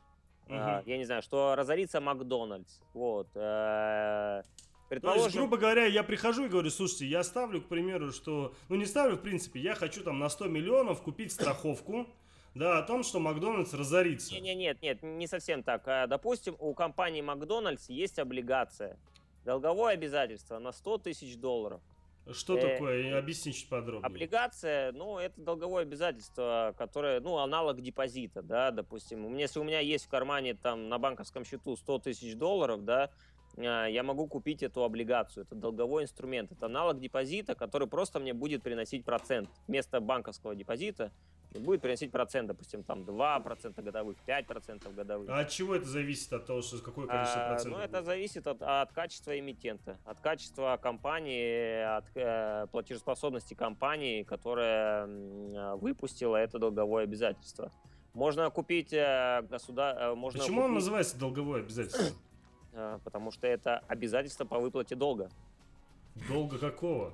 Угу. Э, я не знаю, что разорится Макдональдс. Вот. Э, Предположим... То есть, грубо говоря, я прихожу и говорю, слушайте, я ставлю, к примеру, что... Ну, не ставлю, в принципе, я хочу там на 100 миллионов купить страховку да, о том, что Макдональдс разорится. Нет, нет, нет, не совсем так. А, допустим, у компании Макдональдс есть облигация, долговое обязательство на 100 тысяч долларов. Что э, такое? Объясни чуть подробнее. Облигация, ну, это долговое обязательство, которое, ну, аналог депозита, да, допустим. Если у меня есть в кармане там на банковском счету 100 тысяч долларов, да, а, я могу купить эту облигацию. Это долговой инструмент. Это аналог депозита, который просто мне будет приносить процент. Вместо банковского депозита будет приносить процент, допустим, там 2% годовых, 5% годовых. А от чего это зависит? От того, что какое количество а, процентов? Ну, это зависит от, от качества эмитента, от качества компании, от э, платежеспособности компании, которая э, выпустила это долговое обязательство. Можно купить э, государ... Э, можно Почему купить... он называется долговое обязательство? Э, потому что это обязательство по выплате долга. Долга какого?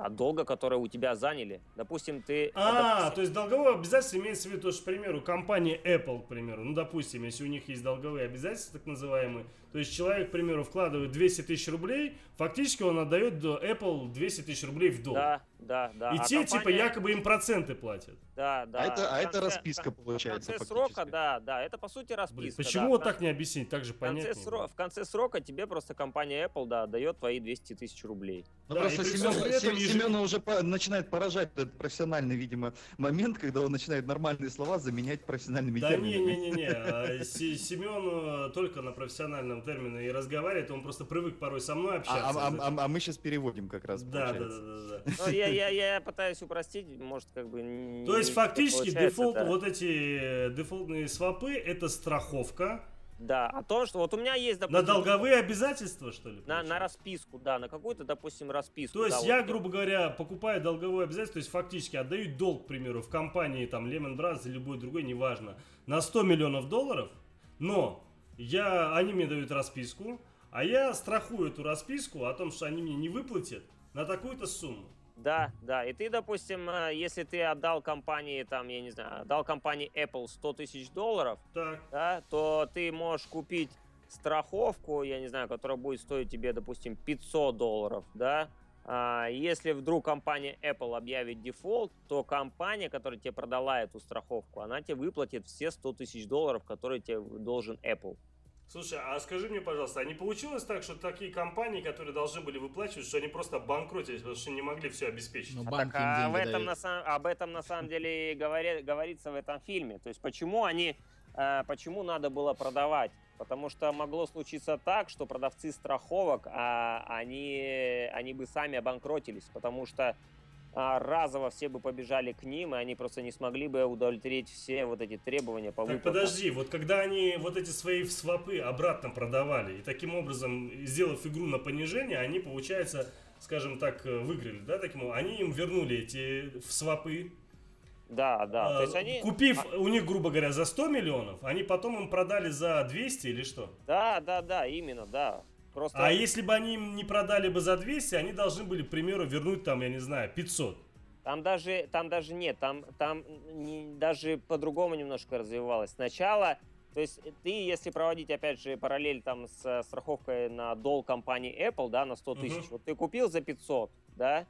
А, долга, которое у тебя заняли. Допустим, ты... А, допустим... то есть долговое обязательство имеется в виду, что, к примеру, компания Apple, к примеру, ну, допустим, если у них есть долговые обязательства, так называемые, то есть человек, к примеру, вкладывает 200 тысяч рублей, фактически он отдает до Apple 200 тысяч рублей в долг. Да, да, да. И а те, компания... типа, якобы им проценты платят. Да, да. А это, а это расписка получается. В конце срока, да, да, это по сути расписка. Блин, почему да, вот так не объяснить, так же понятно. В конце срока тебе просто компания Apple, да, дает твои 200 тысяч рублей. Ну да, просто Семен, еж... Семена уже по, начинает поражать этот профессиональный, видимо, момент, когда он начинает нормальные слова заменять профессиональными да терминами. Да не-не-не, а Семен только на профессиональном термине и разговаривает, он просто привык порой со мной а, общаться. А, а, а, а мы сейчас переводим как раз, Да, да, да, да. да. Ну, я, я, я пытаюсь упростить, может, как бы... Не, То есть, фактически, дефолт, да. вот эти дефолтные свопы, это страховка, да, о том, что вот у меня есть, допустим... На долговые обязательства, что ли? На, на расписку, да, на какую-то, допустим, расписку. То есть да, я, вот, грубо говоря, покупаю долговое обязательство, то есть фактически отдаю долг, к примеру, в компании там Lehman Brothers или любой другой, неважно, на 100 миллионов долларов, но я, они мне дают расписку, а я страхую эту расписку о том, что они мне не выплатят на такую-то сумму. Да, да. И ты, допустим, э, если ты отдал компании, там, я не знаю, отдал компании Apple 100 тысяч долларов, так. Да, то ты можешь купить страховку, я не знаю, которая будет стоить тебе, допустим, 500 долларов, да, если вдруг компания Apple объявит дефолт, то компания, которая тебе продала эту страховку, она тебе выплатит все 100 тысяч долларов, которые тебе должен Apple. Слушай, а скажи мне, пожалуйста, а не получилось так, что такие компании, которые должны были выплачивать, что они просто банкротились, потому что не могли все обеспечить? Ну, а так, а в этом на, об этом на самом деле говори, говорится в этом фильме. То есть почему они, э, почему надо было продавать? Потому что могло случиться так, что продавцы страховок, а, они, они бы сами обанкротились, потому что а, разово все бы побежали к ним, и они просто не смогли бы удовлетворить все вот эти требования по Так выплатам. подожди, вот когда они вот эти свои свопы обратно продавали, и таким образом, сделав игру на понижение, они, получается, скажем так, выиграли, да, таким образом, они им вернули эти свопы, да, да. А, То есть они... Купив а... у них, грубо говоря, за 100 миллионов, они потом им продали за 200 или что? Да, да, да, именно, да. Просто... А если бы они им не продали бы за 200, они должны были, к примеру, вернуть там, я не знаю, 500. Там даже, там даже нет, там, там не, даже по-другому немножко развивалось. Сначала, то есть ты, если проводить, опять же, параллель там с страховкой на долг компании Apple, да, на 100 тысяч, uh-huh. вот ты купил за 500, да,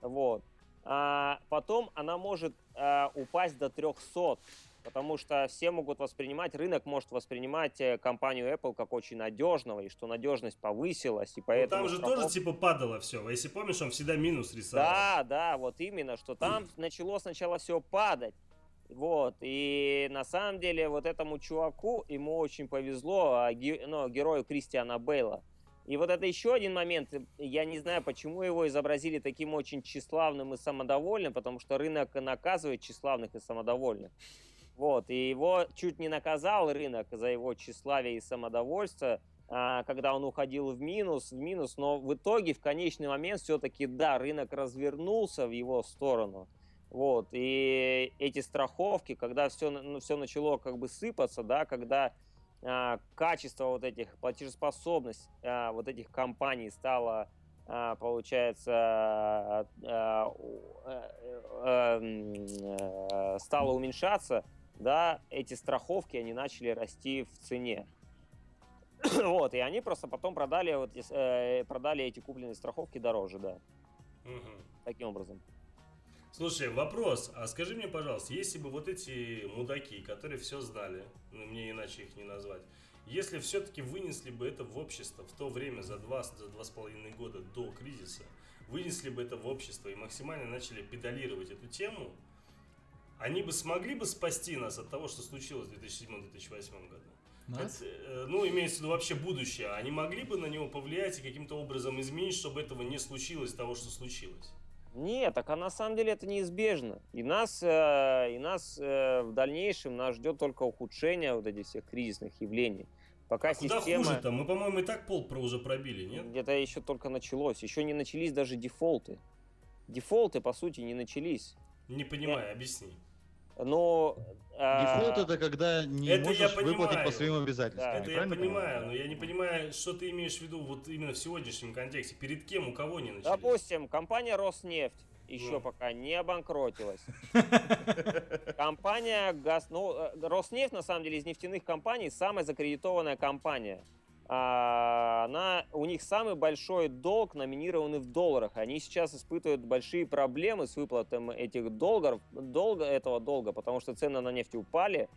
вот, а потом она может а, упасть до 300, Потому что все могут воспринимать, рынок может воспринимать э, компанию Apple как очень надежного, и что надежность повысилась, и поэтому... Ну, там же страхов... тоже типа падало все, если помнишь, он всегда минус рисовал. Да, да, вот именно, что там начало сначала все падать, вот, и на самом деле вот этому чуваку, ему очень повезло, а, ну, герою Кристиана Бейла. И вот это еще один момент, я не знаю, почему его изобразили таким очень тщеславным и самодовольным, потому что рынок наказывает тщеславных и самодовольных. Вот, и его чуть не наказал рынок за его тщеславие и самодовольство, а, когда он уходил в минус, в минус, но в итоге в конечный момент все-таки, да, рынок развернулся в его сторону. Вот, и эти страховки, когда все, ну, все начало как бы сыпаться, да, когда качество вот этих, платежеспособность а, вот этих компаний стала, а, получается, а, а, а, стала уменьшаться, да, эти страховки, они начали расти в цене. вот, и они просто потом продали, вот, э, продали эти купленные страховки дороже, да. Угу. Таким образом. Слушай, вопрос. А скажи мне, пожалуйста, если бы вот эти мудаки, которые все знали, ну, мне иначе их не назвать, если все-таки вынесли бы это в общество в то время, за два, за два с половиной года до кризиса, вынесли бы это в общество и максимально начали педалировать эту тему, они бы смогли бы спасти нас от того, что случилось в 2007-2008 году? Нас? Это, э, ну, имеется в виду вообще будущее. Они могли бы на него повлиять и каким-то образом изменить, чтобы этого не случилось, того, что случилось? Нет, так а на самом деле это неизбежно. И нас, э, и нас э, в дальнейшем нас ждет только ухудшение вот этих всех кризисных явлений. Пока а система... Куда хуже-то? Мы, по-моему, и так пол про уже пробили, нет? Где-то еще только началось. Еще не начались даже дефолты. Дефолты, по сути, не начались. Не понимаю, Я... объясни. Но... Дефолт это когда не это можешь выплатить по своим обязательствам. Да. Это я понимаю, но я не понимаю, что ты имеешь в виду вот именно в сегодняшнем контексте. Перед кем, у кого не начались? Допустим, компания Роснефть еще ну. пока не обанкротилась. Компания Газ... Ну, э, Роснефть, на самом деле, из нефтяных компаний самая закредитованная компания. А, она, у них самый большой долг номинированный в долларах. Они сейчас испытывают большие проблемы с выплатом этих долгов, долга, этого долга, потому что цены на нефть упали,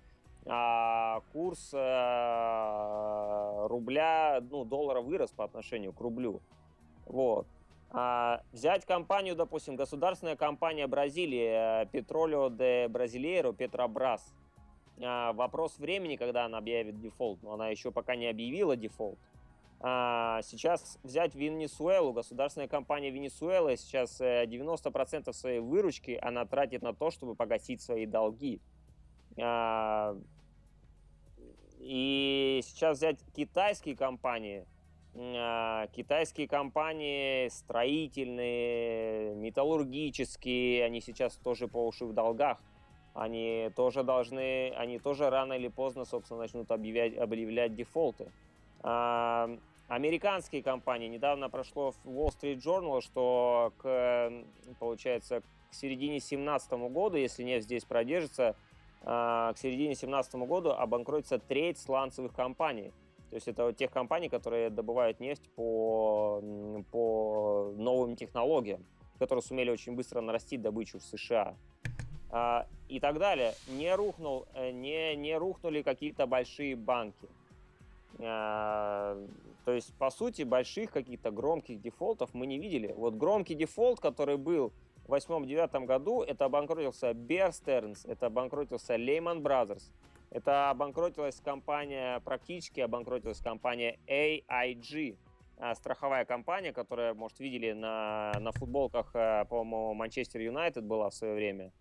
а курс а, рубля, ну, доллара вырос по отношению к рублю. Вот. А, взять компанию, допустим, государственная компания Бразилии, Petróleo de Brasileiro, Petrobras – а, вопрос времени, когда она объявит дефолт, но она еще пока не объявила дефолт. А, сейчас взять Венесуэлу, государственная компания Венесуэлы сейчас 90% э, своей выручки она тратит на то, чтобы погасить свои долги. А, и сейчас взять китайские компании, а, китайские компании строительные, металлургические, они сейчас тоже по уши в долгах они тоже должны, они тоже рано или поздно, собственно, начнут объявлять, объявлять дефолты. А, американские компании, недавно прошло в Wall Street Journal, что к, получается, к середине 2017 года, если нефть здесь продержится, а, к середине 2017 года обанкротится треть сланцевых компаний. То есть это вот тех компаний, которые добывают нефть по, по новым технологиям, которые сумели очень быстро нарастить добычу в США. А, и так далее. Не, рухнул, э, не, не рухнули какие-то большие банки. А, то есть, по сути, больших каких-то громких дефолтов мы не видели. Вот громкий дефолт, который был в 2008-2009 году, это обанкротился Bear Stearns, это обанкротился Lehman Brothers, это обанкротилась компания, практически обанкротилась компания AIG, а, страховая компания, которая, может, видели на, на футболках, по-моему, Манчестер Юнайтед была в свое время.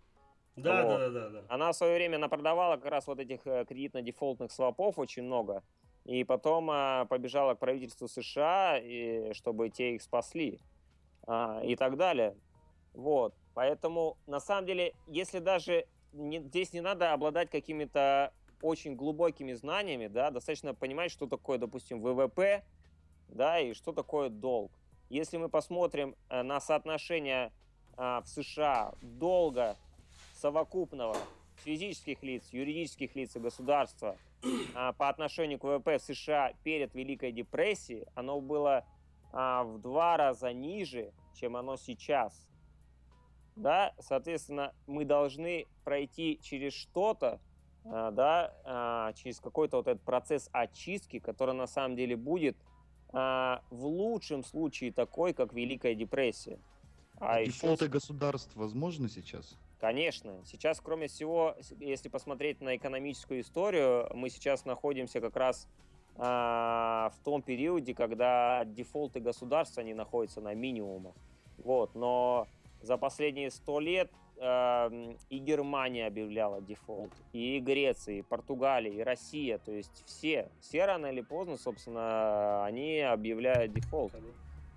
Да, вот. да, да, да. Она в свое время продавала как раз вот этих э, кредитно-дефолтных свопов очень много. И потом а, побежала к правительству США, и, чтобы те их спасли. А, и так далее. Вот. Поэтому, на самом деле, если даже не, здесь не надо обладать какими-то очень глубокими знаниями, да, достаточно понимать, что такое, допустим, ВВП, да, и что такое долг. Если мы посмотрим э, на соотношение а, в США долга совокупного физических лиц, юридических лиц и государства а, по отношению к ВВП в США перед Великой депрессией, оно было а, в два раза ниже, чем оно сейчас. Да, соответственно, мы должны пройти через что-то, да, через какой-то вот этот процесс очистки, который на самом деле будет в лучшем случае такой, как Великая депрессия. А Дефолты еще... государств возможны сейчас? Конечно. Сейчас, кроме всего, если посмотреть на экономическую историю, мы сейчас находимся как раз а, в том периоде, когда дефолты государств, они находятся на минимумах. Вот. Но за последние сто лет э, и Германия объявляла дефолт, и Греция, и Португалия, и Россия, то есть все, все рано или поздно, собственно, они объявляют дефолт.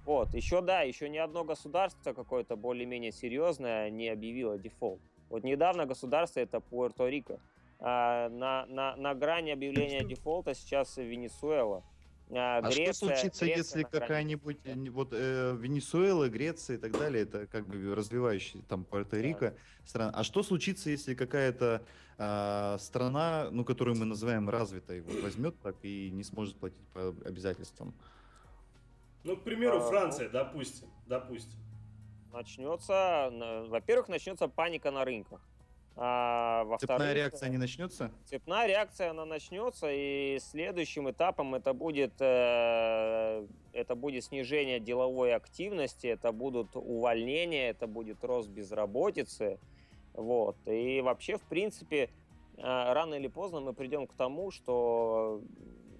Вот, еще да, еще ни одно государство какое-то более-менее серьезное не объявило дефолт. Вот недавно государство это Пуэрто-Рико. А, на, на, на грани объявления дефолта сейчас Венесуэла. А, а что случится, Греция если какая-нибудь вот э, Венесуэла, Греция и так далее, это как бы развивающие там Пуэрто-Рико да. страна. А что случится, если какая-то э, страна, ну которую мы называем развитой, вот, возьмет так и не сможет платить по обязательствам? Ну, к примеру, а, Франция, допустим, допустим. Начнется, во-первых, начнется паника на рынках. А, цепная реакция не начнется? Цепная реакция, она начнется, и следующим этапом это будет, э, это будет снижение деловой активности, это будут увольнения, это будет рост безработицы. Вот. И вообще, в принципе, э, рано или поздно мы придем к тому, что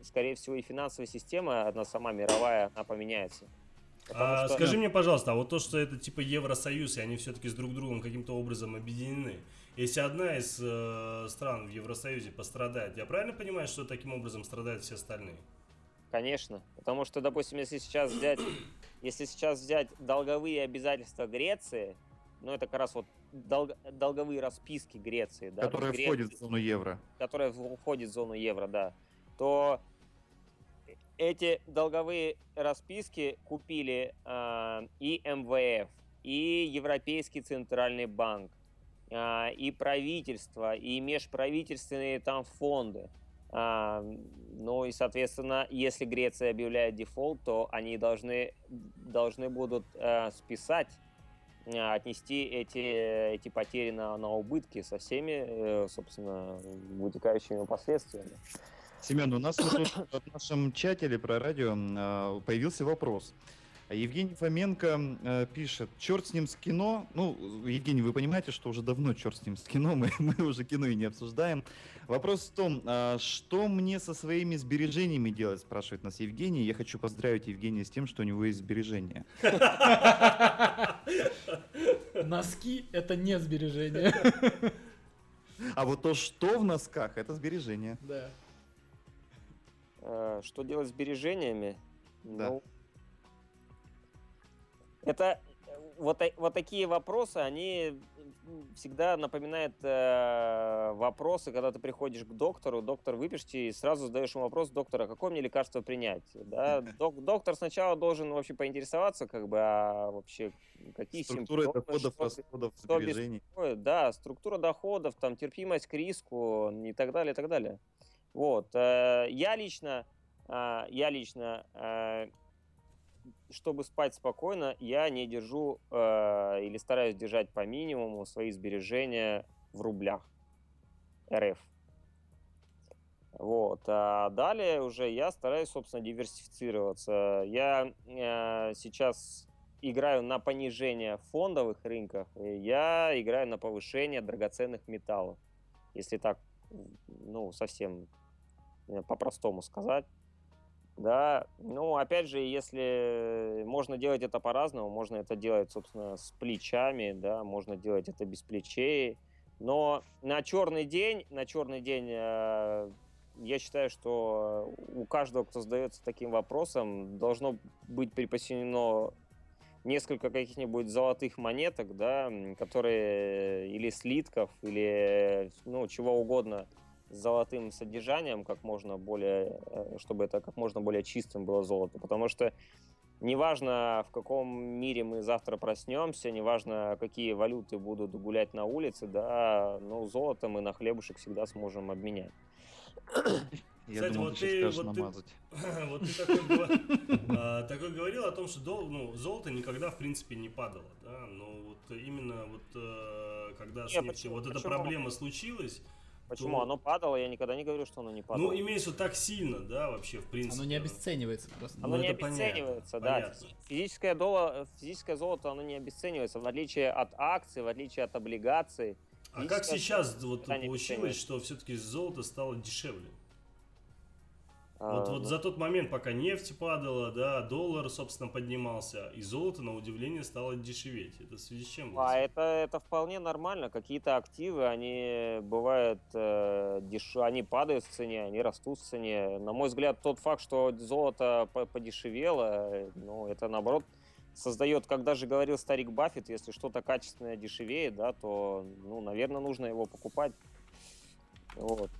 скорее всего, и финансовая система, одна сама мировая, она поменяется. А, что... Скажи мне, пожалуйста, а вот то, что это типа Евросоюз, и они все-таки с друг другом каким-то образом объединены, если одна из э, стран в Евросоюзе пострадает, я правильно понимаю, что таким образом страдают все остальные? Конечно, потому что, допустим, если сейчас взять, если сейчас взять долговые обязательства Греции, ну это как раз вот долг, долговые расписки Греции, да, которые входят в зону евро, которые входят в зону евро, да, то эти долговые расписки купили э, и МВФ, и Европейский центральный банк, э, и правительство, и межправительственные там фонды. А, ну и, соответственно, если Греция объявляет дефолт, то они должны, должны будут э, списать, э, отнести эти, эти потери на, на убытки со всеми, э, собственно, вытекающими последствиями. Семен, у нас тут в нашем чате или про радио а, появился вопрос. Евгений Фоменко э, пишет, черт с ним с кино. Ну, Евгений, вы понимаете, что уже давно черт с ним с кино, мы, мы уже кино и не обсуждаем. Вопрос в том, а, что мне со своими сбережениями делать, спрашивает нас Евгений. Я хочу поздравить Евгения с тем, что у него есть сбережения. Носки – это не сбережения. А вот то, что в носках, это сбережение. Да. Э, что делать с сбережениями? Да. Ну, это вот, вот такие вопросы, они всегда напоминают э, вопросы, когда ты приходишь к доктору, доктор выпишет и сразу задаешь ему вопрос, доктора, какое мне лекарство принять? Да? Док, доктор сначала должен вообще поинтересоваться, как бы, а вообще какие структура симптомы, доходов, что, расходов, что сбережений. Да, структура доходов, там, терпимость к риску и так далее, и так далее. Вот. Э, я лично, э, я лично, э, чтобы спать спокойно, я не держу или стараюсь держать по минимуму свои сбережения в рублях РФ. Вот. А далее уже я стараюсь, собственно, диверсифицироваться. Я сейчас играю на понижение фондовых рынков, я играю на повышение драгоценных металлов. Если так, ну, совсем Э, по-простому сказать. Да, ну, опять же, если можно делать это по-разному, можно это делать, собственно, с плечами, да, можно делать это без плечей, но на черный день, на черный день, э, я считаю, что у каждого, кто задается таким вопросом, должно быть припасено несколько каких-нибудь золотых монеток, да, которые или слитков, или ну чего угодно, с золотым содержанием, как можно более, э, чтобы это как можно более чистым было золото. Потому что неважно, в каком мире мы завтра проснемся, неважно, какие валюты будут гулять на улице, да, ну, золото мы на хлебушек всегда сможем обменять. Я Кстати, думал, вот, ты, вот, ты, вот ты такой, а, такой говорил о том, что дол, ну, золото никогда, в принципе, не падало, да, но вот именно вот э, когда с нефтью вот эта проблема случилась, Почему? то- Оно падало, я никогда не говорю, что оно не падало. Ну, имеется так сильно, да, вообще, в принципе. Оно не обесценивается просто. Оно Ну, не это понятно, обесценивается, да. понятно. Физическое, доло, физическое золото, оно не обесценивается, в отличие от акций, в отличие от облигаций. А как сейчас вот получилось, обесценивается. что все-таки золото стало дешевле? А, Вот, вот ну, за тот момент, пока нефть падала, да, доллар, собственно, поднимался, и золото, на удивление, стало дешеветь. Это в связи с чем? А это, это вполне нормально. Какие-то активы, они бывают, э, деш... они падают в цене, они растут в цене. На мой взгляд, тот факт, что золото по- подешевело, ну, это наоборот создает, как даже говорил старик Баффет, если что-то качественное дешевеет, да, то, ну, наверное, нужно его покупать. Вот.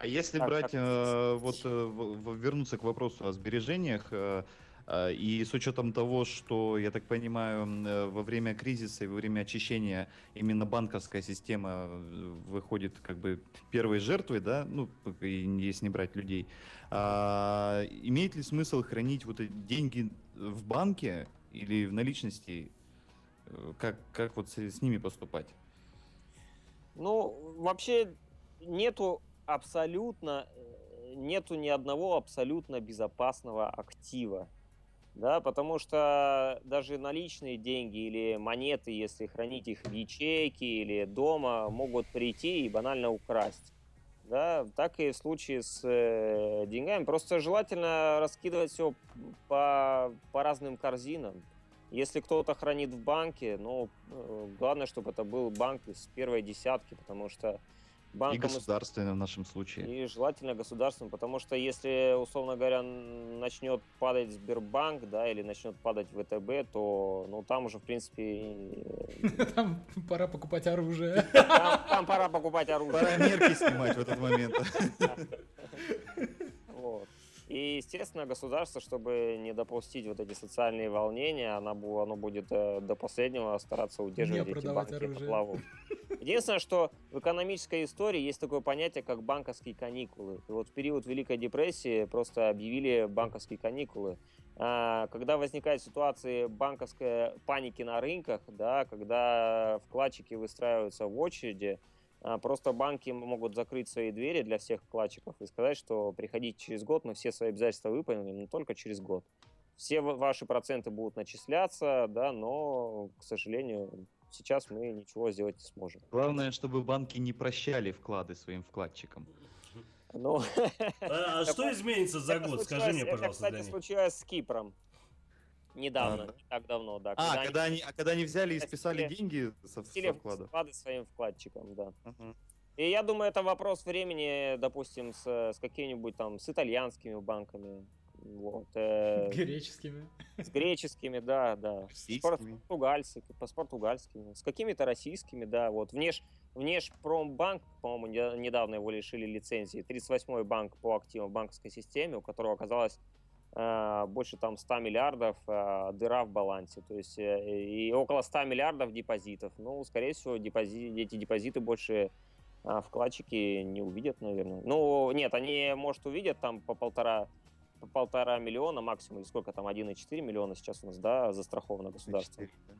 А если Так, брать, э, вот э, вернуться к вопросу о сбережениях, э, э, и с учетом того, что, я так понимаю, э, во время кризиса и во время очищения именно банковская система э, выходит как бы первой жертвой, да, ну, если не брать людей, а, имеет ли смысл хранить вот эти деньги в банке или в наличности? Как, как вот с, с ними поступать? Ну, вообще нету абсолютно, э, нету ни одного абсолютно безопасного актива. Да, потому что даже наличные деньги или монеты, если хранить их в ячейке или дома, могут прийти и банально украсть. Да, так и в случае с э, деньгами. Просто желательно раскидывать все по, по разным корзинам. Если кто-то хранит в банке, ну, э, главное, чтобы это был банк из первой десятки, потому что И банком из- государственное в нашем случае. и желательно государственным, потому что если, условно говоря, начнет падать Сбербанк, да, или начнет падать ВТБ, то, ну, там уже, в принципе, и- Там пора покупать оружие. там, пора покупать оружие. Пора мерки снимать в этот момент. Вот. И, естественно, государство, чтобы не допустить вот эти социальные волнения, оно, бу- оно будет э, до последнего стараться удерживать Не эти банки на оружие. плаву. Единственное, что в экономической истории есть такое понятие, как банковские каникулы. И вот в период Великой депрессии просто объявили банковские каникулы. А, Когда возникает ситуация банковской паники на рынках, да, когда вкладчики выстраиваются в очереди, а, Просто банки могут закрыть свои двери для всех вкладчиков и сказать, что приходите через год, мы все свои обязательства выполним, но только через год. Все ва- ваши проценты будут начисляться, да, но, к сожалению, сейчас мы ничего сделать не сможем. Главное, чтобы банки не прощали вклады своим вкладчикам. Ну, А, а что изменится за это год? Скажи мне, это, пожалуйста, кстати, Данил. случилось с Кипром. Недавно, А, не так давно, да. А, они когда они, а когда они взяли и списали деньги со, со вкладов. вклады своим вкладчикам, да. Мгм. И я думаю, это вопрос времени, допустим, с, с какими-нибудь там, с итальянскими банками, вот, э, Греческими. с греческими, да, да, с Российскими. португальскими, с португальскими, с какими-то российскими, да, вот, внеш, Внешпромбанк, по-моему, не- недавно его лишили лицензии, 38-й банк по активам в банковской системе, у которого оказалось э, больше там 100 миллиардов э, дыра в балансе, то есть э, и около 100 миллиардов депозитов. Ну, скорее всего, депози- эти депозиты больше а, вкладчики не увидят, наверное. Ну, нет, они, может, увидят там по полтора, по полтора миллиона максимум, или сколько там, 1,4 миллиона сейчас у нас, да, застраховано государством. Четыре, да.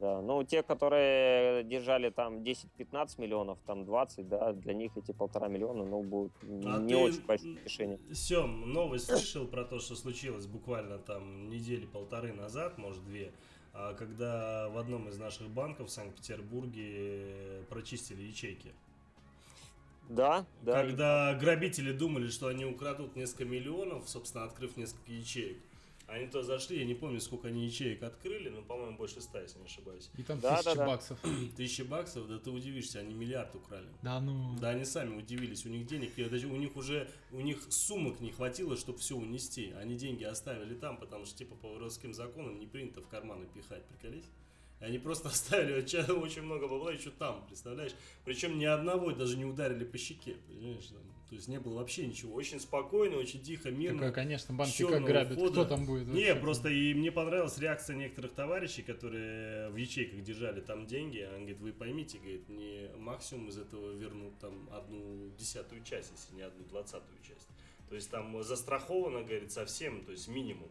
Да, ну, те, которые держали там 10-15 миллионов, там 20, да, для них эти полтора миллиона, ну, будут А не ты, очень большое решение. Сем, новость слышал про то, что случилось буквально там недели полторы назад, может две, а, когда в одном из наших банков в Санкт-Петербурге прочистили ячейки. Да, да. и- Когда грабители думали, что они украдут несколько миллионов, собственно, открыв несколько ячеек. Они то зашли, я не помню, сколько они ячеек открыли, но, по-моему, больше ста, если не ошибаюсь. И там Да, да, тысяча да. баксов. Тысячи баксов, да ты удивишься, они миллиард украли. Да ну. Да, они сами удивились, у них денег, и даже у них уже, у них сумок не хватило, чтобы все унести. Они деньги оставили там, потому что, типа, по воровским законам не принято в карманы пихать, приколись. Они просто оставили очень- много бабла еще там, представляешь? Причем ни одного даже не ударили по щеке, понимаешь? там. То есть не было вообще ничего. Очень спокойно, очень тихо, мирно. Такое, конечно, банки как грабят. хода. Кто там будет? Не, просто и мне понравилась реакция некоторых товарищей, которые в ячейках держали там деньги. Он говорит, вы поймите, говорит, мне максимум из этого вернут там одну десятую часть, если не одну двадцатую часть. То есть там застраховано, говорит, совсем, то есть минимум.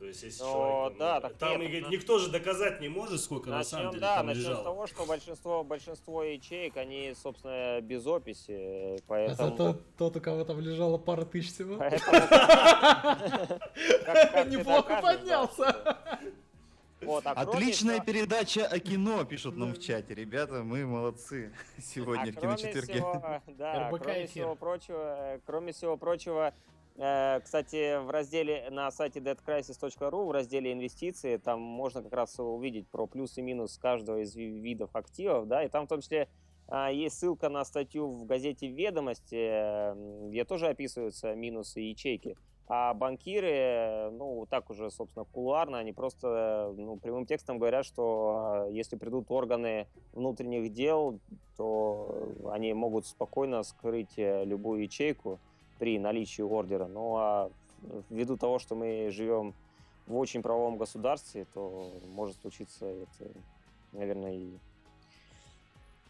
То есть, если Но, человек... Там, да, так там нет, говорит, никто же доказать не может, сколько начнем, на самом деле да, там начнем лежало. с того, что большинство, большинство ячеек, они, собственно, без описи, поэтому... А тот, тот, у кого там лежало пара тысяч всего. Неплохо поднялся. Вот, а Отличная всего... передача о кино, пишут нам в чате. Ребята, мы молодцы сегодня а в киночетверге. Всего, да, кроме всего прочего, кроме всего прочего, Э, кстати, в разделе на сайте deadcrisis.ru, в разделе инвестиции, там можно как раз увидеть про плюс и минус каждого из видов активов, да, и там в том числе а, есть ссылка на статью в газете «Ведомости», где тоже описываются минусы ячейки. А банкиры, ну, так уже, собственно, кулуарно, они просто ну, прямым текстом говорят, что а, если придут органы внутренних дел, то они могут спокойно скрыть э, любую ячейку, при наличии ордера. Ну а ввиду того, что мы живем в очень правовом государстве, то может случиться это, наверное, и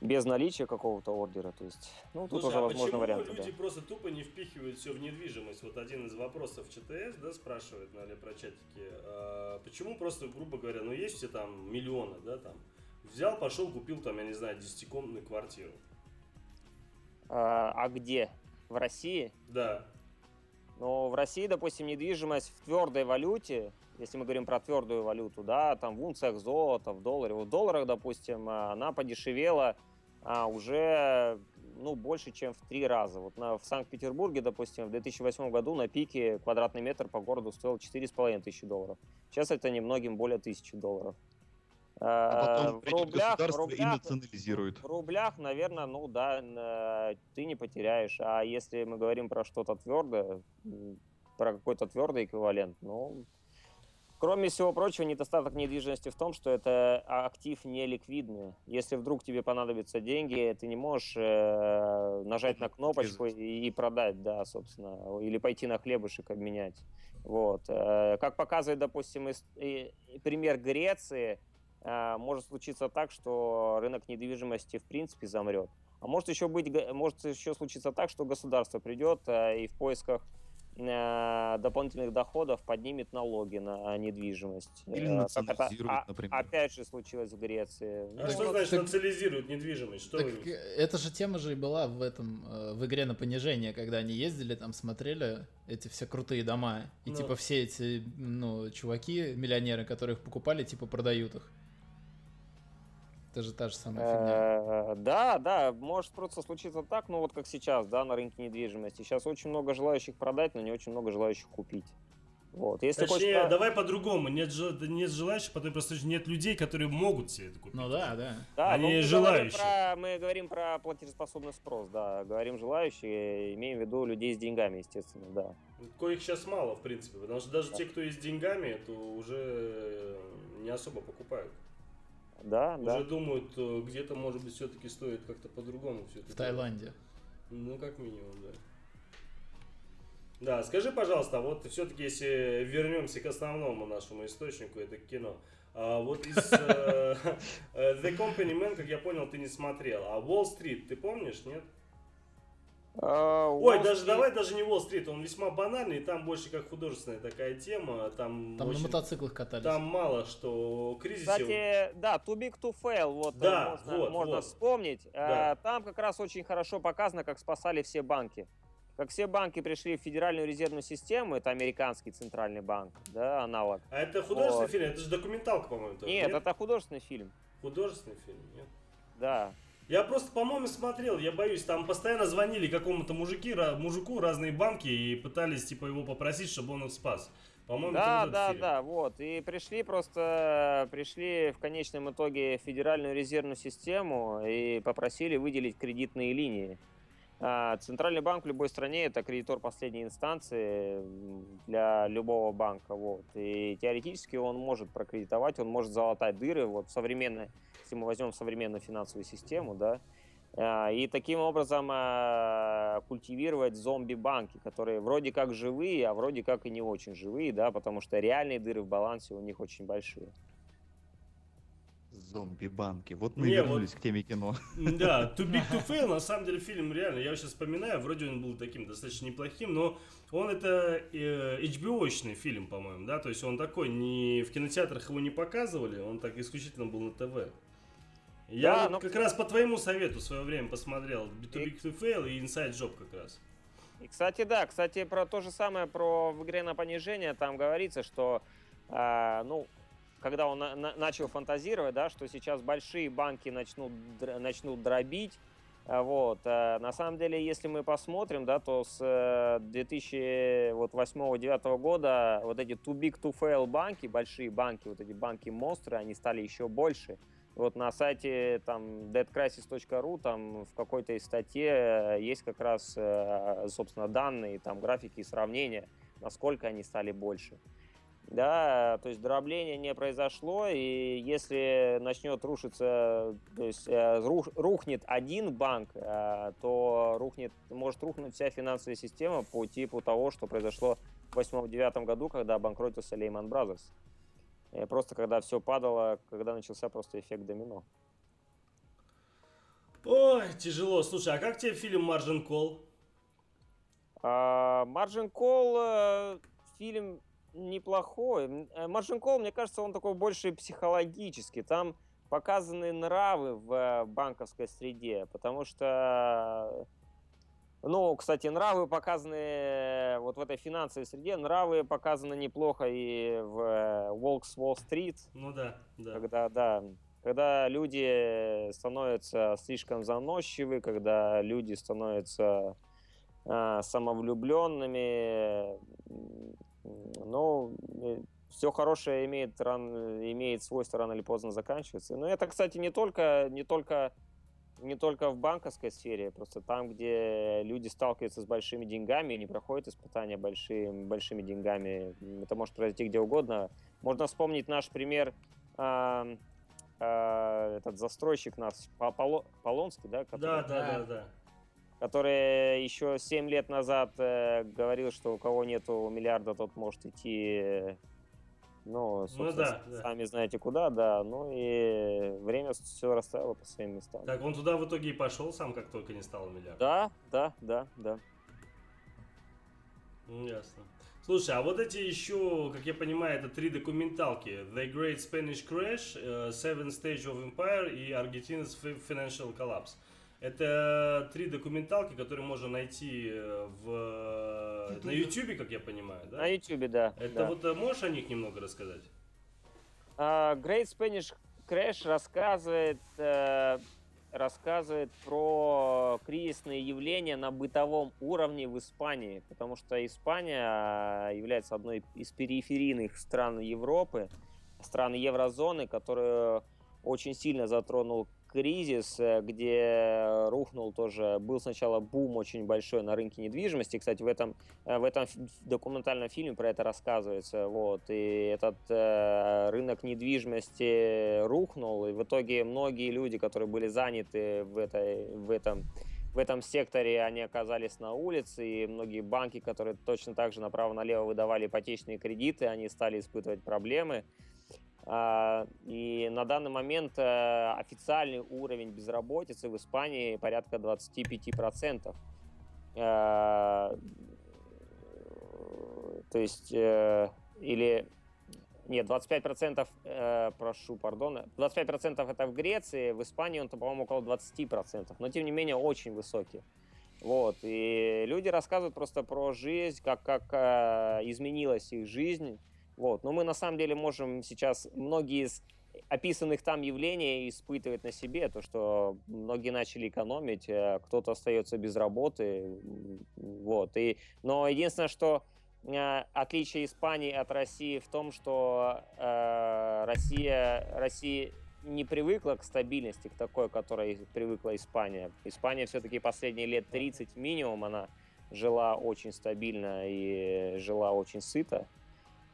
без наличия какого-то ордера. То есть, ну, тут Слушай, уже а возможно вариант. люди да. просто тупо не впихивают все в недвижимость? Вот один из вопросов ЧТС, да, спрашивает на Лепрочатике. А почему просто, грубо говоря, ну есть все там миллионы, да, там, взял, пошел, купил там, я не знаю, десятикомнатную квартиру. А, а где? В России? Да. Но в России, допустим, недвижимость в твердой валюте, если мы говорим про твердую валюту, да, там в унциях золота, в долларе, в долларах, допустим, она подешевела а, уже ну, больше, чем в три раза. Вот на, в Санкт-Петербурге, допустим, в 2008 году на пике квадратный метр по городу стоил 4,5 тысячи долларов. Сейчас это немногим более тысячи долларов. А потом э, в рублях, в рублях, и национализируют. В рублях, наверное, ну да, ты не потеряешь. А если мы говорим про что-то твердое, про какой-то твердый эквивалент, ну, кроме всего прочего, недостаток недвижимости в том, что это актив не ликвидный. Если вдруг тебе понадобятся деньги, ты не можешь э, нажать на кнопочку и, и продать, да, собственно, или пойти на хлебушек обменять. Вот. Э, как показывает, допустим, и, и, пример Греции, может случиться так, что рынок недвижимости в принципе замрет. А может еще быть, может еще случиться так, что государство придет а, и в поисках а, дополнительных доходов поднимет налоги на недвижимость. Или национализирует, это, например. Опять же случилось в Греции. А ну, что значит так, национализирует недвижимость? Что так, это же тема же и была в этом э, в игре на понижение, когда они ездили там смотрели эти все крутые дома и ну. типа все эти ну чуваки миллионеры, которых покупали, типа продают их. Это же та же самая фигня. Э, да, да, может просто случиться так, ну вот как сейчас, да, на рынке недвижимости. Сейчас очень много желающих продать, но не очень много желающих купить. Вот. Если Точнее, хочешь... давай по-другому. Нет, нет желающих, потому просто нет людей, которые могут себе это купить. Ну да, да. да Они мы желающие. Говорим про, мы говорим про платежеспособный спрос, да. Говорим желающие, имеем в виду людей с деньгами, естественно, да. Коих сейчас мало, в принципе, потому что даже да. те, кто есть с деньгами, то уже не особо покупают. Да, Уже да. думают, э, где-то, может быть, все-таки стоит как-то по-другому все это. В Таиланде. Ну, как минимум, да. Да, скажи, пожалуйста, а вот все-таки, если вернемся к основному нашему источнику, это кино. А вот из uh, The Company Man, как я понял, ты не смотрел. А Wall Street, ты помнишь, нет? Uh, Ой, даже давай даже не Уолл-стрит, он весьма банальный, там больше как художественная такая тема, там Там очень, на мотоциклах катались. Там мало что кризисе. Кстати, да, Too Big to Fail, вот да, можно, вот, можно вот. вспомнить. Да. Там как раз очень хорошо показано, как спасали все банки. Как все банки пришли в Федеральную резервную систему, это американский центральный банк, да, аналог. А это художественный вот. фильм, это же документалка, по-моему. Нет, нет, это художественный фильм. Художественный фильм, нет? Да. Я просто, по-моему, смотрел, я боюсь, там постоянно звонили какому-то мужики, мужику разные банки и пытались, типа, его попросить, чтобы он их спас. По-моему, да, да, да, вот. И пришли просто, пришли в конечном итоге в Федеральную резервную систему и попросили выделить кредитные линии. А, Центральный банк в любой стране это кредитор последней инстанции для любого банка. Вот. И теоретически он может прокредитовать, он может залатать дыры. Вот современная если мы возьмем современную финансовую систему, да, а, и таким образом а, культивировать зомби-банки, которые вроде как живые, а вроде как и не очень живые, да, потому что реальные дыры в балансе у них очень большие. Зомби-банки. Вот мы Не, вернулись вот- к теме кино. Да, Too Big to Fail, на самом деле фильм реально, я сейчас вспоминаю, вроде он был таким достаточно неплохим, но он это э, HBO-шный фильм, по-моему, да, то есть он такой, не в кинотеатрах его не показывали, он так исключительно был на ТВ. Я Да, но- как раз по твоему совету в свое время посмотрел Too И- Big to Fail и Inside Job как раз. И, кстати, да, кстати, про то же самое про в игре на понижение, там говорится, что, а, ну, когда он на- на- начал фантазировать, да, что сейчас большие банки начнут, др- начнут дробить, а, вот, а, на самом деле, если мы посмотрим, да, то с э, 2008-2009 года вот эти too big to fail банки, большие банки, вот эти банки-монстры, они стали еще больше. Вот на сайте там deadcrisis.ru там в какой-то из статье э, есть как раз, э, собственно, данные, там графики и сравнения, насколько они стали больше. Да, то есть дробление не произошло, и если начнет рушиться, то есть э, рух- рухнет один банк, то рухнет, может рухнуть вся финансовая система по типу того, что произошло в 2008-2009 году, когда обанкротился Lehman Brothers. Э, Просто когда все падало, когда начался просто эффект домино. Ой, тяжело. Слушай, а как тебе фильм Margin Call? А, Margin Call э, фильм неплохой. Э, Margin Call, мне кажется, он такой больше психологический. Там показаны нравы в банковской среде, потому что, ну, кстати, нравы показаны э, вот в этой финансовой среде, нравы показаны неплохо и в э, Волкс Уолл-стрит, Ну да, да. когда, да, когда люди становятся слишком заносчивы, когда люди становятся а, самовлюбленными, м, ну, все хорошее имеет, ран, имеет свойство рано или поздно заканчиваться. Но это, кстати, не только, не только не только в банковской сфере, просто там, где люди сталкиваются с большими деньгами и не проходят испытания большими, большими деньгами. Это может произойти где угодно. Можно вспомнить наш пример а, а, этот застройщик нас, По- Поло- Полонский, да? который- Да, да, да, да. который еще 7 лет назад э, говорил, что у кого нету миллиарда, тот может идти, ну, собственно, да, да. сами знаете куда, да. Ну и время все расставило по своим местам. Так, он туда в итоге и пошел сам, как только не стал миллиардом. Да, да, да, да. Ну, ясно. Слушай, а вот эти еще, как я понимаю, это три документалки. The Great Spanish Crash, э, Seven Stage of Empire и Argentina's Fi- Financial Collapse. Это три документалки, которые можно найти э, в, на YouTube, как я понимаю, да? На Ютубе, да. Это да. вот э, можешь о них немного рассказать? А, Great Spanish Crash рассказывает, э, рассказывает про кризисные явления на бытовом уровне в Испании, потому что Испания а, является одной из периферийных стран Европы, стран еврозоны, которую очень сильно затронул кризис, э, где рухнул тоже, был сначала бум очень большой на рынке недвижимости. Кстати, в этом, э, в этом документальном фильме про это рассказывается. Вот, и этот э, рынок недвижимости рухнул, и в итоге многие люди, которые были заняты в, этой, в этом в этом секторе они оказались на улице, и многие банки, которые точно так же направо-налево выдавали ипотечные кредиты, они стали испытывать проблемы. А, И на данный момент э, официальный уровень безработицы в Испании порядка 25%. Э, То есть, э, или... Нет, 25%, э, прошу, пардон, 25% это в Греции, в Испании он, по-моему, около 20%, но тем не менее очень высокий. Вот, и люди рассказывают просто про жизнь, как, как э, изменилась их жизнь, вот. Но мы на самом деле можем сейчас многие из описанных там явлений испытывать на себе, то, что многие начали экономить, э, кто-то остается без работы, вот. И, но единственное, что э, отличие Испании от России в том, что э, Россия, Россия не привыкла к стабильности, к такой, к которой привыкла Испания. Испания все-таки последние лет 30 минимум, она жила очень стабильно и жила очень сыто.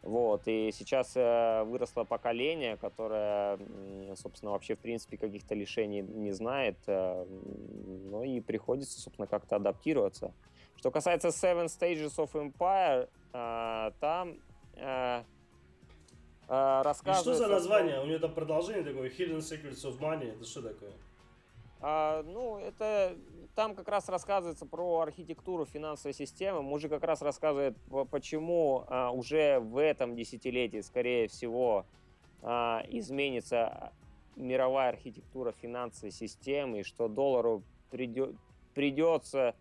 Вот, и сейчас э, выросло поколение, которое, собственно, вообще, в принципе, каких-то лишений не знает, ну и приходится, собственно, как-то адаптироваться. Что касается Seven Stages of Empire, э, там, э, И рассказывается... что за название? У него там продолжение такое, Hidden Secrets of Money, это что такое? А, ну, это там как раз рассказывается про архитектуру финансовой системы. Мужик как раз рассказывает, по- почему а, уже в этом десятилетии, скорее всего, а, изменится мировая архитектура финансовой системы, и что доллару придё- придется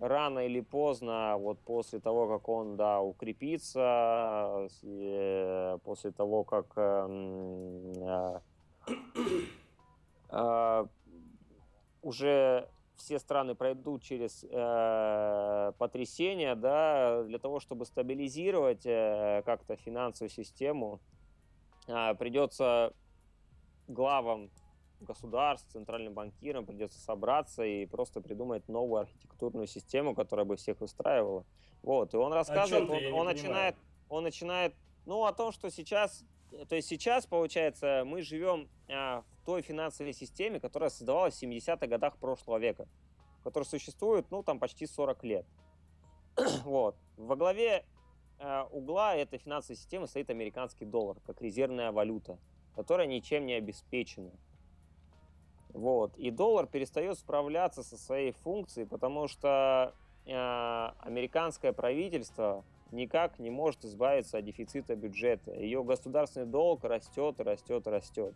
рано или поздно, вот после того, как он, да, укрепится, э, после того, как эм, э, э, уже все страны пройдут через э, потрясения, да, для того, чтобы стабилизировать э, как-то финансовую систему, э, придется главам государств, центральным банкирам придется собраться и просто придумать новую архитектурную систему, которая бы всех устраивала. Вот, и он рассказывает, ты? он, он начинает, он начинает, ну, о том, что сейчас, то есть сейчас, получается, мы живем а, в той финансовой системе, которая создавалась в 70-х годах прошлого века, которая существует, ну, там почти 40 лет. вот. Во главе э, угла этой финансовой системы стоит американский доллар, как резервная валюта, которая ничем не обеспечена. Вот. И доллар перестает справляться со своей функцией, потому что э, американское правительство никак не может избавиться от дефицита бюджета. Ее государственный долг растет, растет, и растет.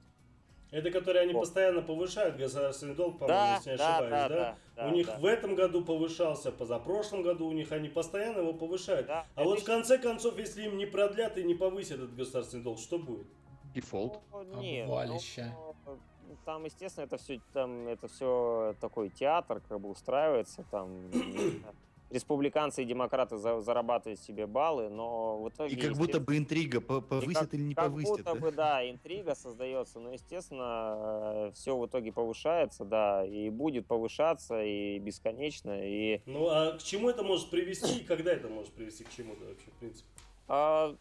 Это которые они Вот. постоянно повышают государственный долг, по-моему, Да, если не да, ошибаюсь, да, да? да, да, у них да. в этом году повышался, позапрошлом году у них они постоянно его повышают. Да, А вот в конце концов, если им не продлят и не повысят этот государственный долг, что будет? Дефолт. Ну, нет, Обвалище. ну, там, естественно, это все, там, это все такой театр, как бы устраивается, там республиканцы и демократы за- зарабатывают себе баллы, но в итоге... И как будто бы интрига, повысит как- или не как повысит. будто да? бы, да, интрига создается, но, естественно, все в итоге повышается, да, и будет повышаться, и бесконечно, и... Ну а к чему это может привести и когда это может привести к чему-то вообще, в принципе? А,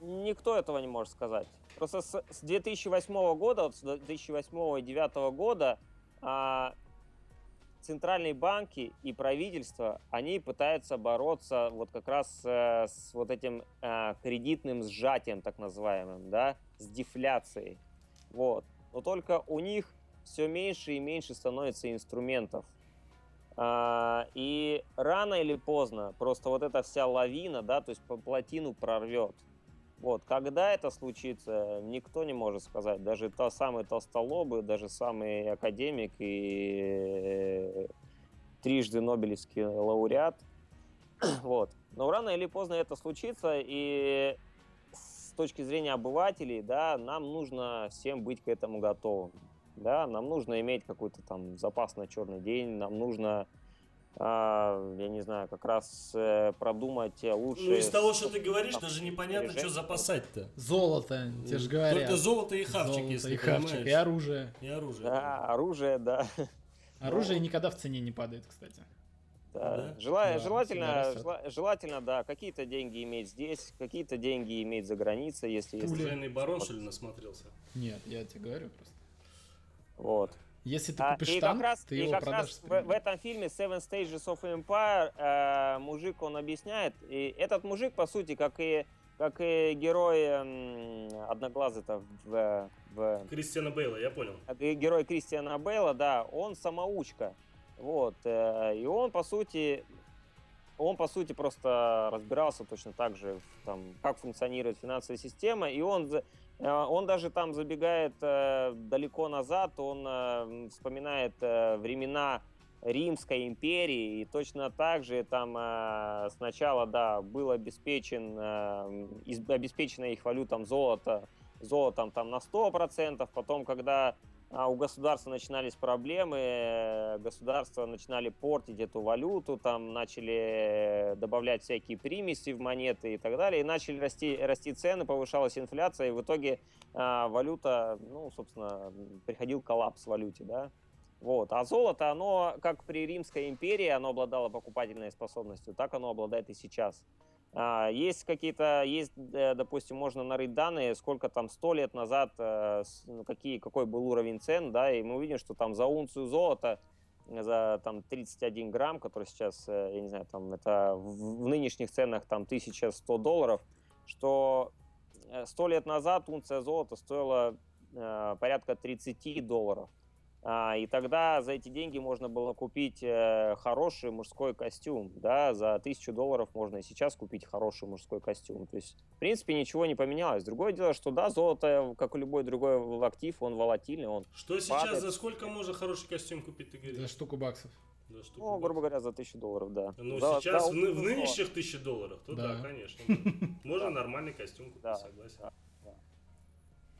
никто этого не может сказать. Просто с, с 2008 года, вот с 2008 и 2009 года а, центральные банки и правительство, они пытаются бороться вот как раз э, с вот этим э, кредитным сжатием, так называемым, да, с дефляцией. Вот. Но только у них все меньше и меньше становится инструментов. А, и рано или поздно просто вот эта вся лавина, да, то есть по плотину прорвет. Вот, когда это случится, никто не может сказать. Даже та самый толстолобы, даже самый академик и трижды Нобелевский лауреат. Вот. Но рано или поздно это случится, и с точки зрения обывателей, да, нам нужно всем быть к этому готовым. Да, нам нужно иметь какой-то там запас на черный день, нам нужно, я не знаю, как раз э, продумать э, лучше. Ну из того, что ты говоришь, даже непонятно, что запасать-то. Золото, тебе же говорят. Только золото и хавчик, Золото если и хавчик, понимаешь. и оружие. И оружие. Да, оружие, да. Оружие никогда в цене не падает, кстати. Да. Да? Жела- Да, желательно, жела- желательно, да, какие-то деньги иметь здесь, какие-то деньги иметь за границей, если есть. Оружейный барон, что ли, насмотрелся? Нет, я тебе говорю просто. Вот. Если ты купишь и танк, как раз, ты и его как продашь. раз в, в этом фильме Seven Stages of Empire э, мужик он объясняет, и этот мужик по сути как и как и герой м, одноглазый-то в, в Кристиана Бейла, я понял. и герой Кристиана Бейла, да, он самоучка. Вот. э, И он, по сути, он, по сути, просто разбирался точно так же, там, как функционирует финансовая система, и он, э, он даже там забегает э, далеко назад, он э, вспоминает э, времена Римской империи, и точно так же там э, сначала, да, был обеспечен, э, обеспечена их валютам золото, золотом там на 100%, потом, когда у государства начинались проблемы, государства начинали портить эту валюту, там начали э, добавлять всякие примеси в монеты и так далее, и начали расти, расти цены, повышалась инфляция, и в итоге а, валюта, ну, собственно, приходил коллапс в валюте, да. Вот. А золото, оно, как при Римской империи, оно обладало покупательной способностью, так оно обладает и сейчас. А, Есть какие-то, есть, э, допустим, можно нарыть данные, сколько там сто лет назад, э, ну, какие, какой был уровень цен, да, и мы увидим, что там за унцию золота за там 31 грамм, который сейчас, э, я не знаю, там это в, нынешних ценах там 1100 долларов, что сто лет назад унция золота стоила э, порядка 30 долларов. А, и тогда за эти деньги можно было купить э, хороший мужской костюм, да, за тысячу долларов можно и сейчас купить хороший мужской костюм. То есть, в принципе, ничего не поменялось. Другое дело, что да, золото, как и любой другой актив, он волатильный, он Что сейчас, за сколько можно хороший костюм купить, ты говоришь? За штуку баксов. За штуку ну, грубо говоря, за тысячу долларов, да. Ну, За- сейчас за в, в нынешних тысячи долларов, то да, Да. конечно. да. Можно нормальный костюм купить, Да, согласен. да.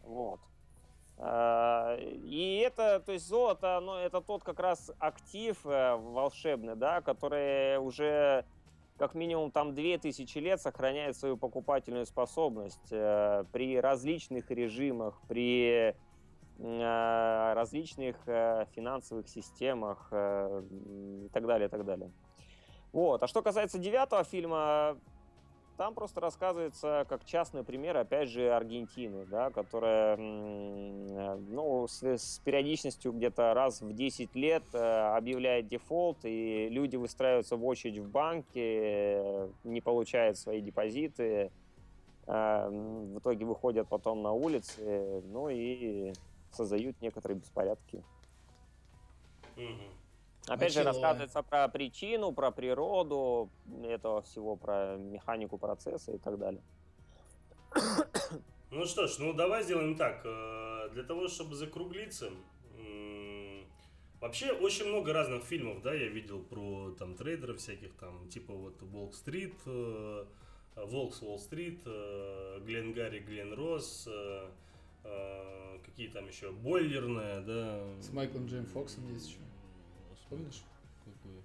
Вот. А, И это, то есть золото, оно, это тот как раз актив э, волшебный, да, который уже как минимум там 2000 лет сохраняет свою покупательную способность э, при различных режимах, при э, различных э, финансовых системах и так далее, и так далее. Вот. А что касается девятого фильма, там просто рассказывается как частный пример, опять же, Аргентины, да, которая ну, с, с периодичностью где-то раз в 10 лет э, объявляет дефолт, и люди выстраиваются в очередь в банке, не получают свои депозиты, м, в итоге выходят потом на улицы, ну и создают некоторые беспорядки. Мгм. Опять же, Мочилова. рассказывается про причину, про природу этого всего, про механику процесса и так далее. Ну что ж, ну давай сделаем так. э, Для того, чтобы закруглиться, вообще очень много разных фильмов, да, я видел про там трейдеров всяких, там, типа вот Волк-стрит, э, Волк с Уолл-стрит, э, Глен Гарри, Глен Росс, э, какие там еще, Бойлерная, да. С Майклом Джейм Фоксом есть еще. Помнишь? Какой?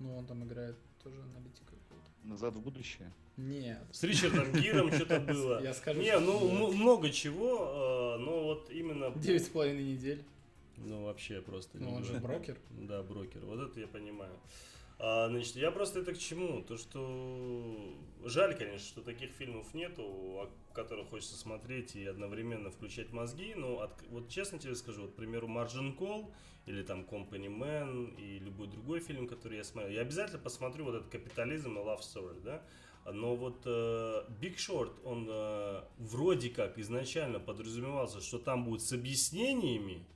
Ну, он там играет тоже аналитика какого-то. Назад в будущее. Нет. С Ричардом Гиром что-то было. Я скажу, Не, ну много чего, э, но вот именно... Девять с половиной недель. Ну вообще просто... Ну, он же брокер. Да, брокер. Вот это я понимаю. А, значит, я просто это к чему? То, что жаль, конечно, что таких фильмов нету, о которых хочется смотреть и одновременно включать мозги. Но от- вот честно тебе скажу, вот, к примеру, Margin Call или там Company Man и любой другой фильм, который я смотрел, я обязательно посмотрю вот этот капитализм и Love Story, да. Но вот э, Big Short, он э, вроде как изначально подразумевался, что там будет с объяснениями,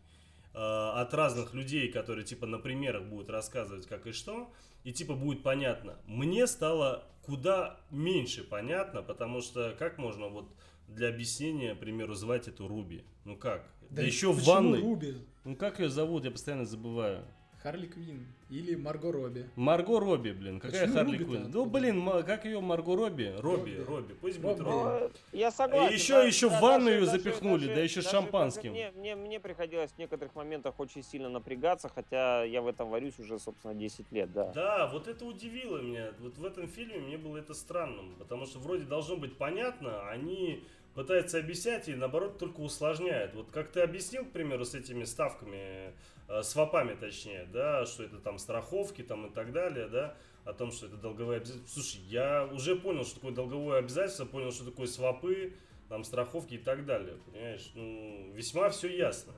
э, от разных людей, которые типа на примерах будут рассказывать как и что, и типа будет понятно. Мне стало куда меньше понятно, потому что как можно вот для объяснения, к примеру, звать эту Руби? Ну как? Да, еще в ванной. Руби? Ну как ее зовут? Я постоянно забываю. Харли Квин или Марго Робби. Марго Робби, блин. Какая Почему Харли? Квинн? Ну, блин, как ее Марго Робби? Робби, Робби. Робби. Пусть будет Робби. Я согласен. еще- да, еще в да, ванну даже- её даже- запихнули, даже- да еще даже- шампанским. Мне, мне, мне приходилось в некоторых моментах очень сильно напрягаться, хотя я в этом варюсь уже, собственно, 10 лет, да. Да, вот это удивило меня. Вот в этом фильме мне было это странным, потому что вроде должно быть понятно, а они пытаются объяснять и наоборот только усложняют. Вот как ты объяснил, к примеру, с этими ставками, свопами точнее, да, что это там страховки там и так далее, да, о том, что это долговые обязательства. Слушай, я уже понял, что такое долговое обязательство, понял, что такое свопы, там страховки и так далее, понимаешь, ну, весьма все ясно.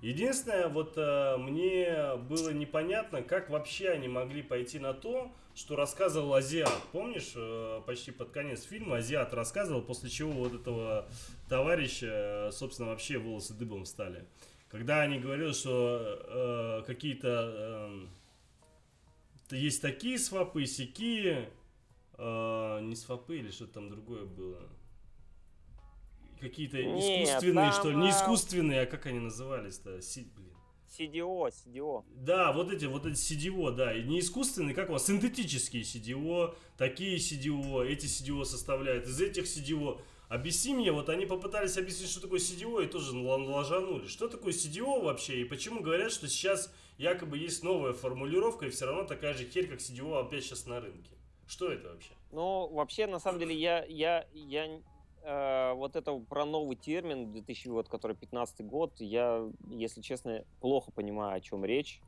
Единственное, вот э, мне было непонятно, как вообще они могли пойти на то, что рассказывал Азиат. Помнишь, э, почти под конец фильма Азиат рассказывал, после чего вот этого товарища, э, собственно, вообще волосы дыбом стали. Когда они говорили, что э, какие-то т- есть такие свопы, сякие, э, не свопы или что-то там другое было. Какие-то искусственные, там, что ли? Не а, искусственные, а как они назывались-то? Си- блин. CDO, CDO. Да, вот эти, вот эти CDO, да, и не искусственные, как у вас, синтетические CDO, такие CDO, эти CDO составляют, из этих CDO. Объясни мне, вот они попытались объяснить, что такое CDO, и тоже налажанули. Что такое CDO вообще, и почему говорят, что сейчас якобы есть новая формулировка, и все равно такая же херь, как CDO опять сейчас на рынке. Что это вообще? Ну, вообще, на самом деле, я, я, я э, вот это про новый термин 2000 год, который 15 год, я, если честно, плохо понимаю, о чем речь.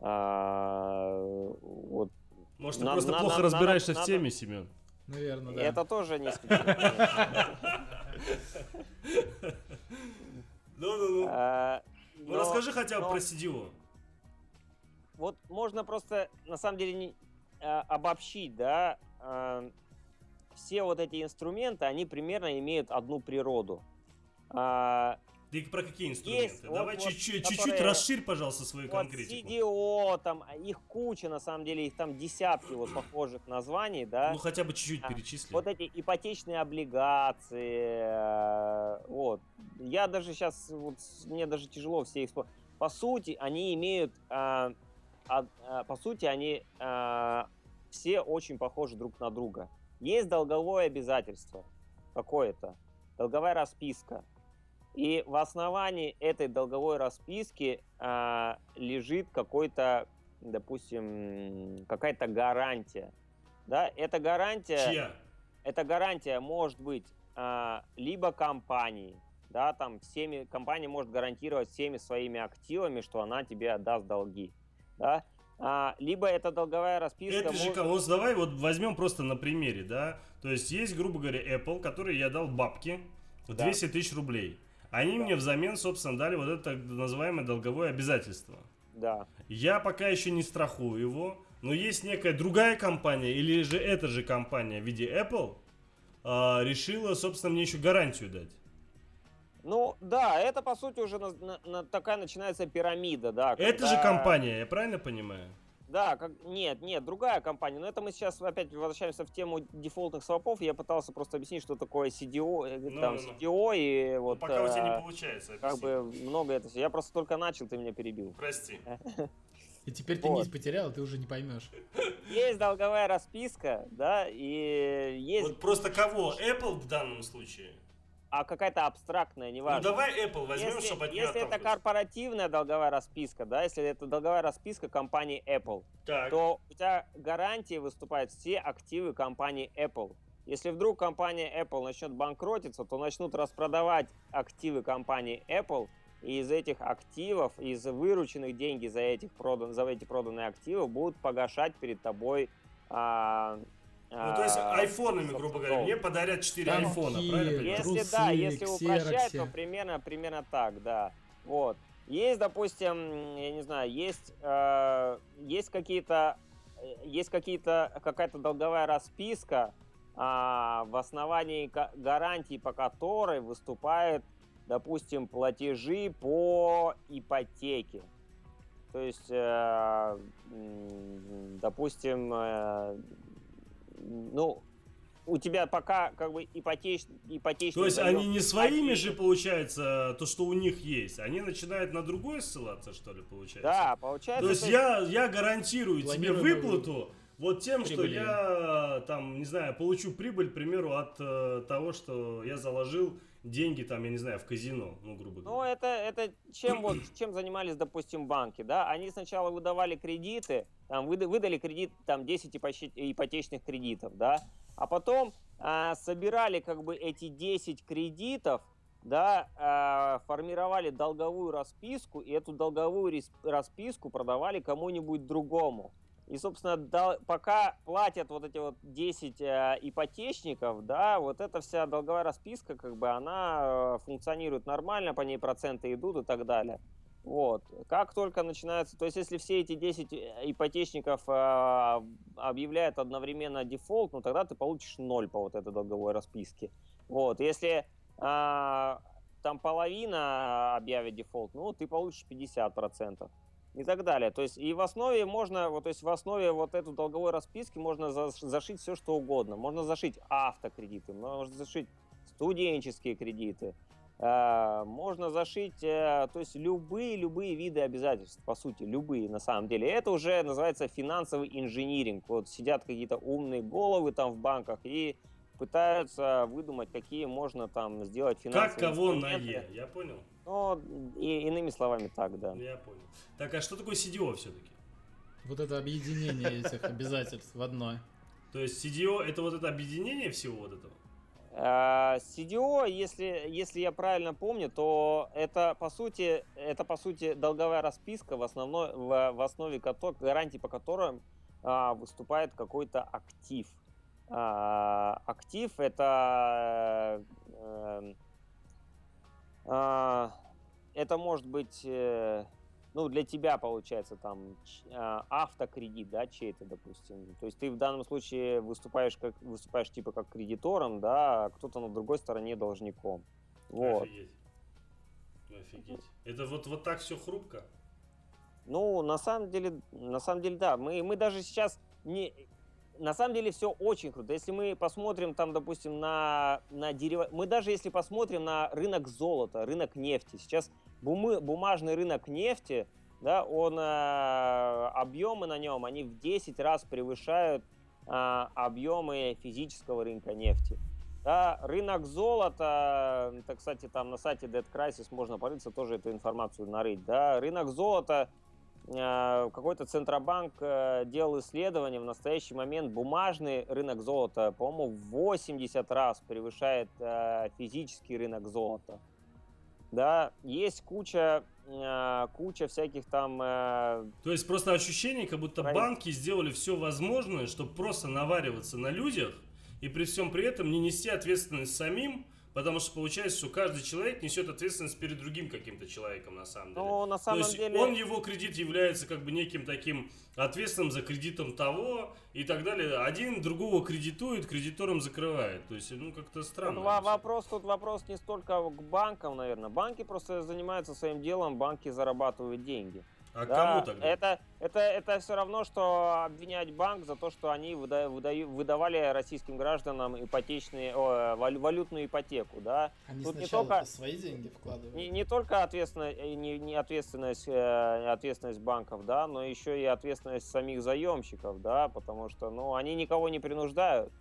А, вот Может, ты На- просто на- плохо на- разбираешься надо- в теме, Семен? Наверное, да. это тоже не исключено. Ну-ну-ну. А, Ну, расскажи хотя бы про CDO. вот можно просто, на самом деле, не, а, обобщить, да. А, все вот эти инструменты, они примерно имеют одну природу. А, Ты про какие инструменты? Есть, вот- Давай вот, чуть-чуть, которые- чуть-чуть расширь, пожалуйста, свою вот конкретику. CDO, там, их куча, на самом деле, их там десятки вот похожих названий, да. Ну хотя бы чуть-чуть А, перечисли. Вот эти ипотечные облигации, э, вот. Я даже сейчас, вот, мне даже тяжело все их... По сути, они имеют... а, а, а, по сути, они а, все очень похожи друг на друга. Есть долговое обязательство какое-то, долговая расписка. И в основании этой долговой расписки а, лежит какой-то, допустим, какая-то гарантия. Да, эта гарантия Чья? эта гарантия может быть а, либо компании, да, там всеми, компания может гарантировать всеми своими активами, что она тебе отдаст долги, да, А, либо это долговая расписка. Это же, может- вот давай вот возьмем просто на примере, да. То есть есть, грубо говоря, Apple, который я дал бабки в Да. 200 тысяч рублей. Они Да. мне взамен, собственно, дали вот это так называемое долговое обязательство. Да. Я пока еще не страхую его, но есть некая другая компания, или же эта же компания в виде Apple, а, решила, собственно, мне еще гарантию дать. Ну, да, это по сути уже на- на- на- такая начинается пирамида, да. Это же когда- компания, я правильно понимаю? Да, как... нет, нет, другая компания. Но это мы сейчас опять возвращаемся в тему дефолтных свопов. Я пытался просто объяснить, что такое CDO, э, Ну, там ну, ну. CDO и Ну, вот пока у тебя э, не получается. как объясни. бы много это все. Я просто только начал, ты меня перебил. Прости. И теперь ты Вот. нить потерял, ты уже не поймешь. Есть долговая расписка, да, и есть, Вот просто кого? Apple в данном случае? А какая-то абстрактная, Ну неважно. давай Apple возьмем, если чтобы от если это корпоративная долговая расписка, да, если это долговая расписка компании Apple, Так. то у тебя гарантии выступают все активы компании Apple. Если вдруг компания Apple начнет банкротиться, то начнут распродавать активы компании Apple, и из этих активов, из вырученных деньги за, этих продан, за эти проданные активы будут погашать перед тобой а, Ну, то есть а, айфонами, грубо говоря, мне подарят 4 Там айфона, правильно? Если Трусы, да, если упрощать, ксерокси. то примерно, примерно так, да. Вот. Есть, допустим, я не знаю, есть, э, есть какие-то, э, есть какие-то, какая-то долговая расписка, а, в основании га- гарантии по которой выступают, допустим, платежи по ипотеке. То есть, э, допустим, э, ну, у тебя пока как бы ипотеч, ипотечный То есть они не своими же, получается, то, что у них есть, они начинают на другое ссылаться, что ли, получается? Да, получается. То есть то я, я гарантирую тебе выплату вот тем, что прибылью. я, там, не знаю, получу прибыль, к примеру, от э, того, что я заложил деньги, там, я не знаю, в казино, ну, грубо Ну, говоря. это, это чем вот, чем занимались, допустим, банки, да? Они сначала выдавали кредиты, там, выда- выдали кредит, там, 10 ипоте- ипотечных кредитов, да? А потом а, собирали, как бы, эти 10 кредитов, да, а, формировали долговую расписку, и эту долговую расписку продавали кому-нибудь другому. И, собственно, дол- пока платят вот эти вот 10 э, ипотечников, да, вот эта вся долговая расписка, как бы, она э, функционирует нормально, по ней проценты идут и так далее. Вот. Как только начинается... То есть, если все эти 10 ипотечников э, объявляют одновременно дефолт, ну, тогда ты получишь ноль по вот этой долговой расписке. Вот. Если а, там половина объявит дефолт, ну, ты получишь 50% и так далее. То есть и в основе можно, вот, то есть в основе вот эту долговой расписки можно за- зашить все что угодно. Можно зашить автокредиты, можно зашить студенческие кредиты, э, можно зашить, э, то есть любые любые виды обязательств, по сути, любые на самом деле. Это уже называется финансовый инжиниринг. Вот сидят какие-то умные головы там в банках и пытаются выдумать, какие можно там сделать финансовые Как кого на. Е, я понял? Ну, и, иными словами так, да. Я понял. Так, а что такое CDO все-таки? Вот это объединение этих обязательств в одно. То есть CDO это вот это объединение всего вот этого? А, CDO, если, если я правильно помню, то это по сути, это по сути долговая расписка, в, основной, в, в основе которой, гарантии по которым а, выступает какой-то актив. А, актив это а, это может быть э, ну, для тебя получается там а, автокредит, да, чей-то, допустим. То есть ты в данном случае выступаешь как выступаешь типа как кредитором, да, а кто-то на другой стороне должником. Вот. Офигеть. Офигеть. Это вот, вот так все хрупко? Ну, на самом деле, на самом деле, да. Мы, мы даже сейчас не... На самом деле все очень круто. Если мы посмотрим там, допустим, на, на дерево... Мы даже если посмотрим на рынок золота, рынок нефти. Сейчас бумы, бумажный рынок нефти, да, он, э, объемы на нем, они в 10 раз превышают э, объемы физического рынка нефти. Да, рынок золота, это, кстати, там на сайте Dead Crisis можно порыться, тоже эту информацию нарыть. Да, рынок золота какой-то Центробанк э, делал исследование, в настоящий момент бумажный рынок золота, по-моему, в 80 раз превышает э, физический рынок золота. Да, есть куча, куча всяких там... То есть просто ощущение, как будто проект. банки сделали все возможное, чтобы просто навариваться на людях и при всем при этом не нести ответственность самим, Потому что получается, что каждый человек несет ответственность перед другим каким-то человеком на самом деле. Ну, на самом То есть деле... он, его кредит является как бы неким таким ответственным за кредитом того и так далее. Один другого кредитует, кредитором закрывает. То есть, ну, как-то странно. Тут вопрос, тут вопрос не столько к банкам, наверное. Банки просто занимаются своим делом, банки зарабатывают деньги. А да, кому тогда? Это, это, это все равно, что обвинять банк за то, что они выда, выда, выдавали российским гражданам ипотечные, о, валютную ипотеку. Да? Они Тут сначала не только, свои деньги вкладывают. Не, не только ответственность, э, не, не ответственность, э, ответственность банков, да, но еще и ответственность самих заемщиков, да, потому что ну, они никого не принуждают.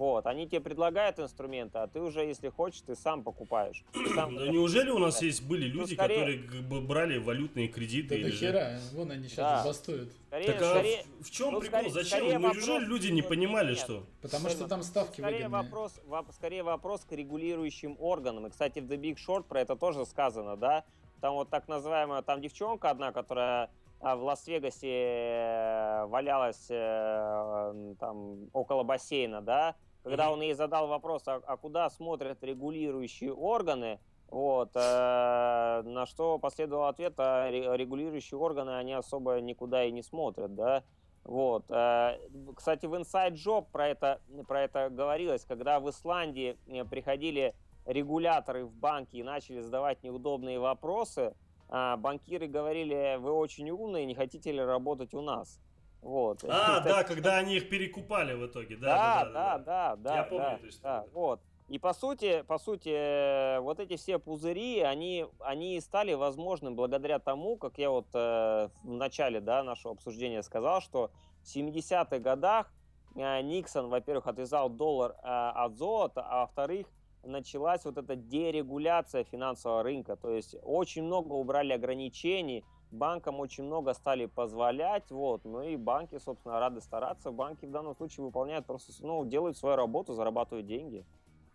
Вот, они тебе предлагают инструменты, а ты уже, если хочешь, ты сам покупаешь. Ты сам да неужели у нас есть были ну, люди, ну, скорее... которые брали валютные кредиты? Да или хера, же... вон они сейчас да. бастуют. Скорее, так а скорее... в, в чем ну, прикол? Скорее, Зачем? Скорее ну, вопрос... неужели люди не понимали, нет, что? Потому что там ставки скорее выгодные. вопрос, скорее вопрос к регулирующим органам. И, кстати, в The Big Short про это тоже сказано, да? Там вот так называемая, там девчонка одна, которая а, в Лас-Вегасе э, валялась э, там около бассейна, да, когда он ей задал вопрос, а, а куда смотрят регулирующие органы, вот, э, на что последовал ответ, а регулирующие органы, они особо никуда и не смотрят, да. Вот. Э, кстати, в Inside Job про это, про это говорилось, когда в Исландии э, приходили регуляторы в банки и начали задавать неудобные вопросы, э, банкиры говорили, вы очень умные, не хотите ли работать у нас? Вот. А, да, когда они их перекупали в итоге, да. Да, да, да, да. Я помню эту историю. Вот. И по сути, по сути, э, вот эти все пузыри, они, они стали возможным благодаря тому, как я вот э, в начале да, нашего обсуждения сказал, что в 70-х годах э, Никсон, во-первых, отвязал доллар э, от золота, а во-вторых, началась вот эта дерегуляция финансового рынка. То есть очень много убрали ограничений, банкам очень много стали позволять, вот, ну и банки, собственно, рады стараться. Банки в данном случае выполняют просто, ну, делают свою работу, зарабатывают деньги.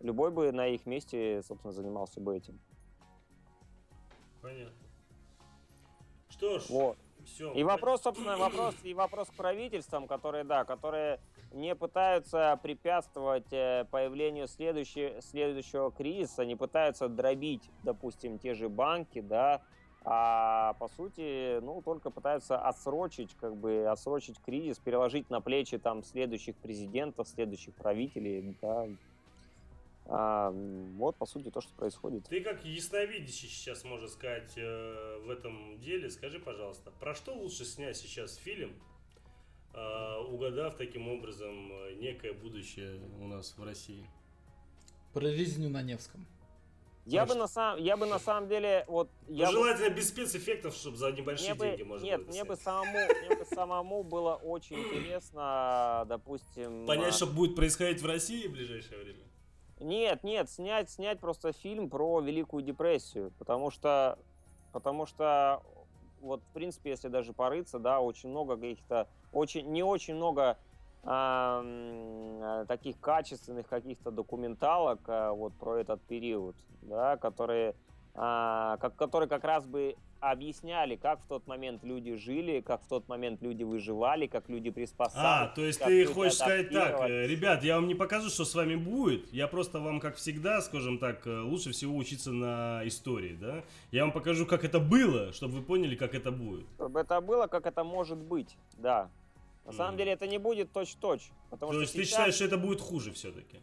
Любой бы на их месте, собственно, занимался бы этим. Понятно. Что ж, вот. все. И вопрос, собственно, вопрос, и вопрос к правительствам, которые, да, которые не пытаются препятствовать э, появлению следующего, следующего кризиса, не пытаются дробить, допустим, те же банки, да, а по сути, ну, только пытаются отсрочить, как бы, отсрочить кризис, переложить на плечи там следующих президентов, следующих правителей, да. А, вот, по сути, то, что происходит. Ты как ясновидящий сейчас, можно сказать, э, в этом деле, скажи, пожалуйста, про что лучше снять сейчас фильм, э, угадав таким образом э, некое будущее у нас в России? Про резню на Невском. Я бы, на самом, я бы на самом деле вот. Я желательно бы, без спецэффектов, чтобы за небольшие мне деньги можно Нет, было мне бы самому, мне бы самому было очень интересно, допустим. Понять, что будет происходить в России в ближайшее время. Нет, нет, снять, снять просто фильм про Великую депрессию, потому что, потому что вот в принципе, если даже порыться, да, очень много каких-то, очень не очень много Э, таких качественных каких-то документалок э, вот про этот период, да, которые, а, как, которые как раз бы объясняли, как в тот момент люди жили, как в тот момент люди выживали, как люди А, приспосабливались. то есть ты хочешь сказать так, э, ребят, я вам не покажу, что с вами будет, я просто вам, как всегда, скажем так, э, лучше всего учиться на истории, да? Я вам покажу, как это было, чтобы вы поняли, как это будет. Чтобы это было, как это может быть, да. На самом Мгм. деле это не будет точь-точь. Потому То что есть ты сейчас- считаешь, что это будет хуже все-таки?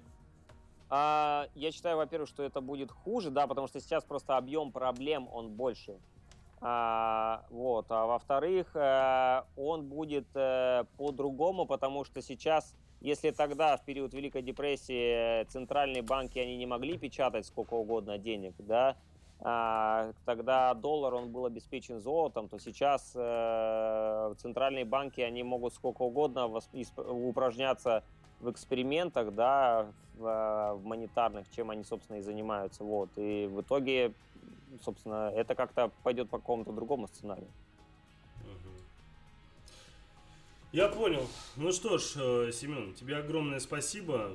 А, я считаю, во-первых, что это будет хуже, да, потому что сейчас просто объем проблем, он больше. А, вот, а во-вторых, э, он будет э, по-другому, потому что сейчас, если тогда, в период Великой депрессии, э, центральные банки, они не могли печатать сколько угодно денег, да, тогда доллар, он был обеспечен золотом, то сейчас э, центральные банки, они могут сколько угодно упражняться в экспериментах, да, в, э, в монетарных, чем они, собственно, и занимаются. Вот. И в итоге, собственно, это как-то пойдет по какому-то другому сценарию. Я понял. Ну что ж, э, Семен, тебе огромное спасибо.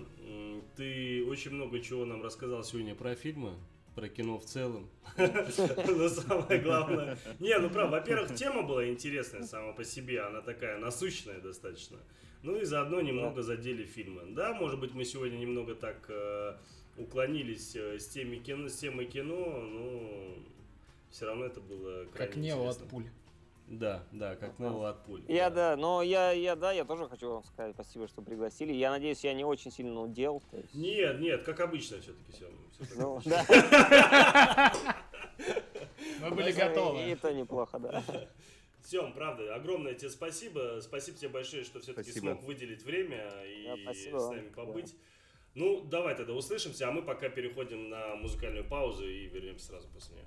Ты очень много чего нам рассказал сегодня про фильмы, про кино в целом. Но самое главное... Не, ну правда, во-первых, тема была интересная сама по себе, она такая насущная достаточно. Ну и заодно немного задели фильмы. Да, может быть, мы сегодня немного так э, уклонились э, с, теми кино, с темой кино, но все равно это было крайне Как Нео от пуль. Да, да, как Нео от пуль. Я, да, но я, я, да, я тоже хочу вам сказать спасибо, что пригласили. Я надеюсь, я не очень сильно удел. есть, Нет, нет, как обычно все-таки все. ну, да. Мы были И готовы. это неплохо, да. Сем, правда, огромное тебе спасибо. Спасибо тебе большое, что все-таки смог выделить время и Да, с нами побыть. Ну, давай тогда услышимся, а мы пока переходим на музыкальную паузу и вернемся сразу после нее.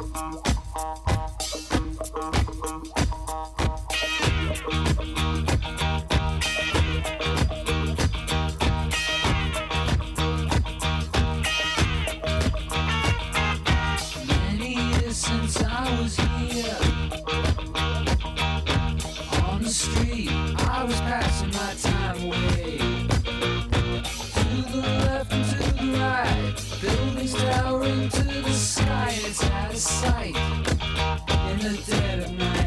Música sight in the dead of night.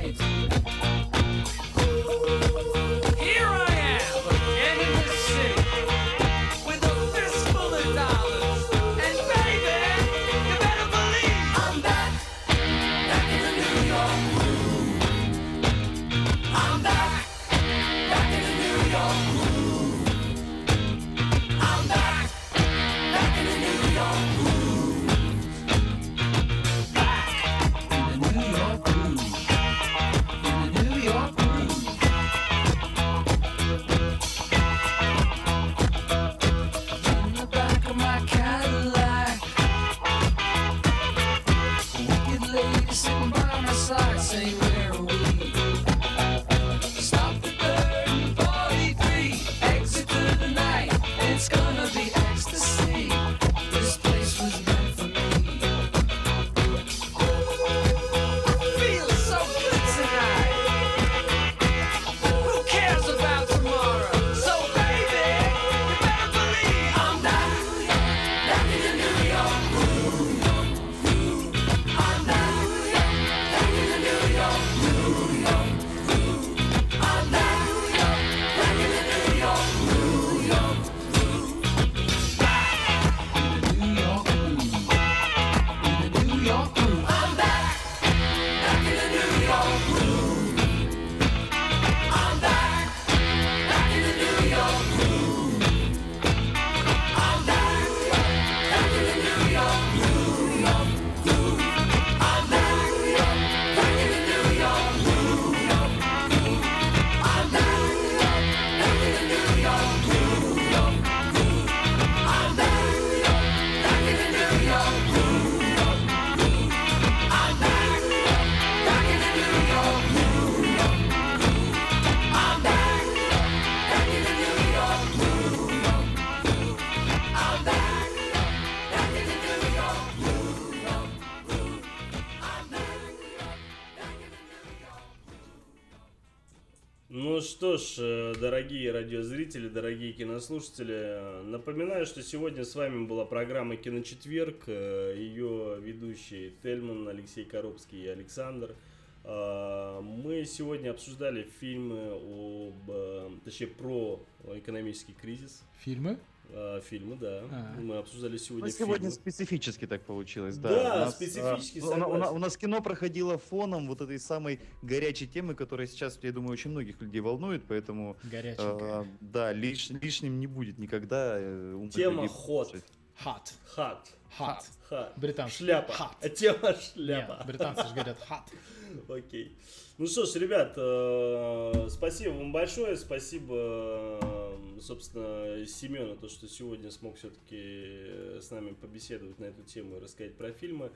Дорогие радиозрители, дорогие кинослушатели, э, напоминаю, что сегодня с вами была программа «Киночетверг», э, ее ведущие Тельман, Алексей Коробский и Александр. А, Мы сегодня обсуждали фильмы об, э, точнее, про экономический кризис. Фильмы? А, Фильмы, да. А. Мы обсуждали сегодня Ну, сегодня фильмы. специфически так получилось, да. Да, У нас, специфически, а, у, у у нас кино проходило фоном вот этой самой горячей темы, которая сейчас, я думаю, очень многих людей волнует, поэтому Горяченькая. э, да, лиш- лишним не будет никогда. э, Тема. Hot. Хат. Hot. Хат. Британцы. Шляпа. Hot. А Тема Нет, шляпа. британцы же говорят hot. Окей. Ну что ж, ребят, э, спасибо вам большое, спасибо, э, собственно, Семену, то, что сегодня смог все-таки с нами побеседовать на эту тему и рассказать про фильмы.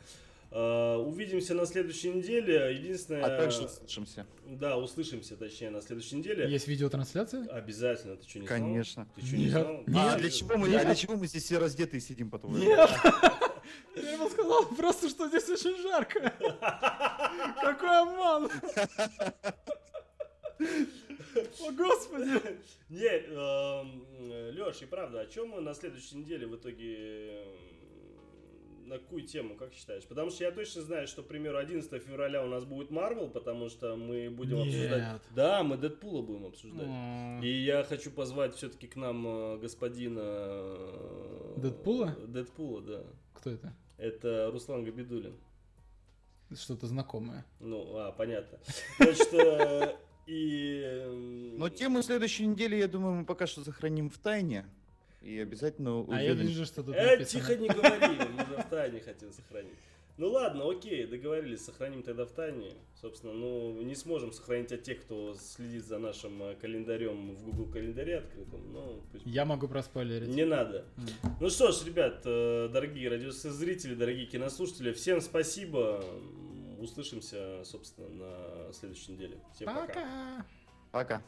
Э, Увидимся на следующей неделе. Единственное... А также услышимся. Да, услышимся, точнее, на следующей неделе. Есть видеотрансляция? Обязательно, ты что, не знал? Конечно. Ты что, не Нет. знал? Нет. А для чего мы, а для чего мы здесь все раздетые сидим, по-твоему? Нет! Я ему сказал просто, что здесь очень жарко. Какой обман! О, господи! Не, Леш, и правда, о чем мы на следующей неделе в итоге э, на какую тему, как считаешь? Потому что я точно знаю, что, к примеру, 11 февраля у нас будет Марвел, потому что мы будем Нет. обсуждать... Да, мы Дэдпула будем обсуждать. М. И я хочу позвать все-таки к нам э, господина... э, Дэдпула? Дэдпула, да. Кто это? Это Руслан Габидулин. Что-то знакомое. Ну, а, понятно. Значит, э, и... эм, Но тему следующей недели, я думаю, мы пока что сохраним в тайне. И обязательно А я увидим. вижу, что тут Э, тихо не говори, мы же в тайне хотим сохранить. Ну ладно, окей, договорились, сохраним тогда в тайне. Собственно, ну, не сможем сохранить от тех, кто следит за нашим э, календарем в Google календаре открытым. Ну, пусть- Я могу проспойлерить. не надо. М. Ну что ж, ребят, э, дорогие радиозрители, дорогие кинослушатели, всем спасибо. Услышимся, собственно, на следующей неделе. Всем пока. Пока! Пока.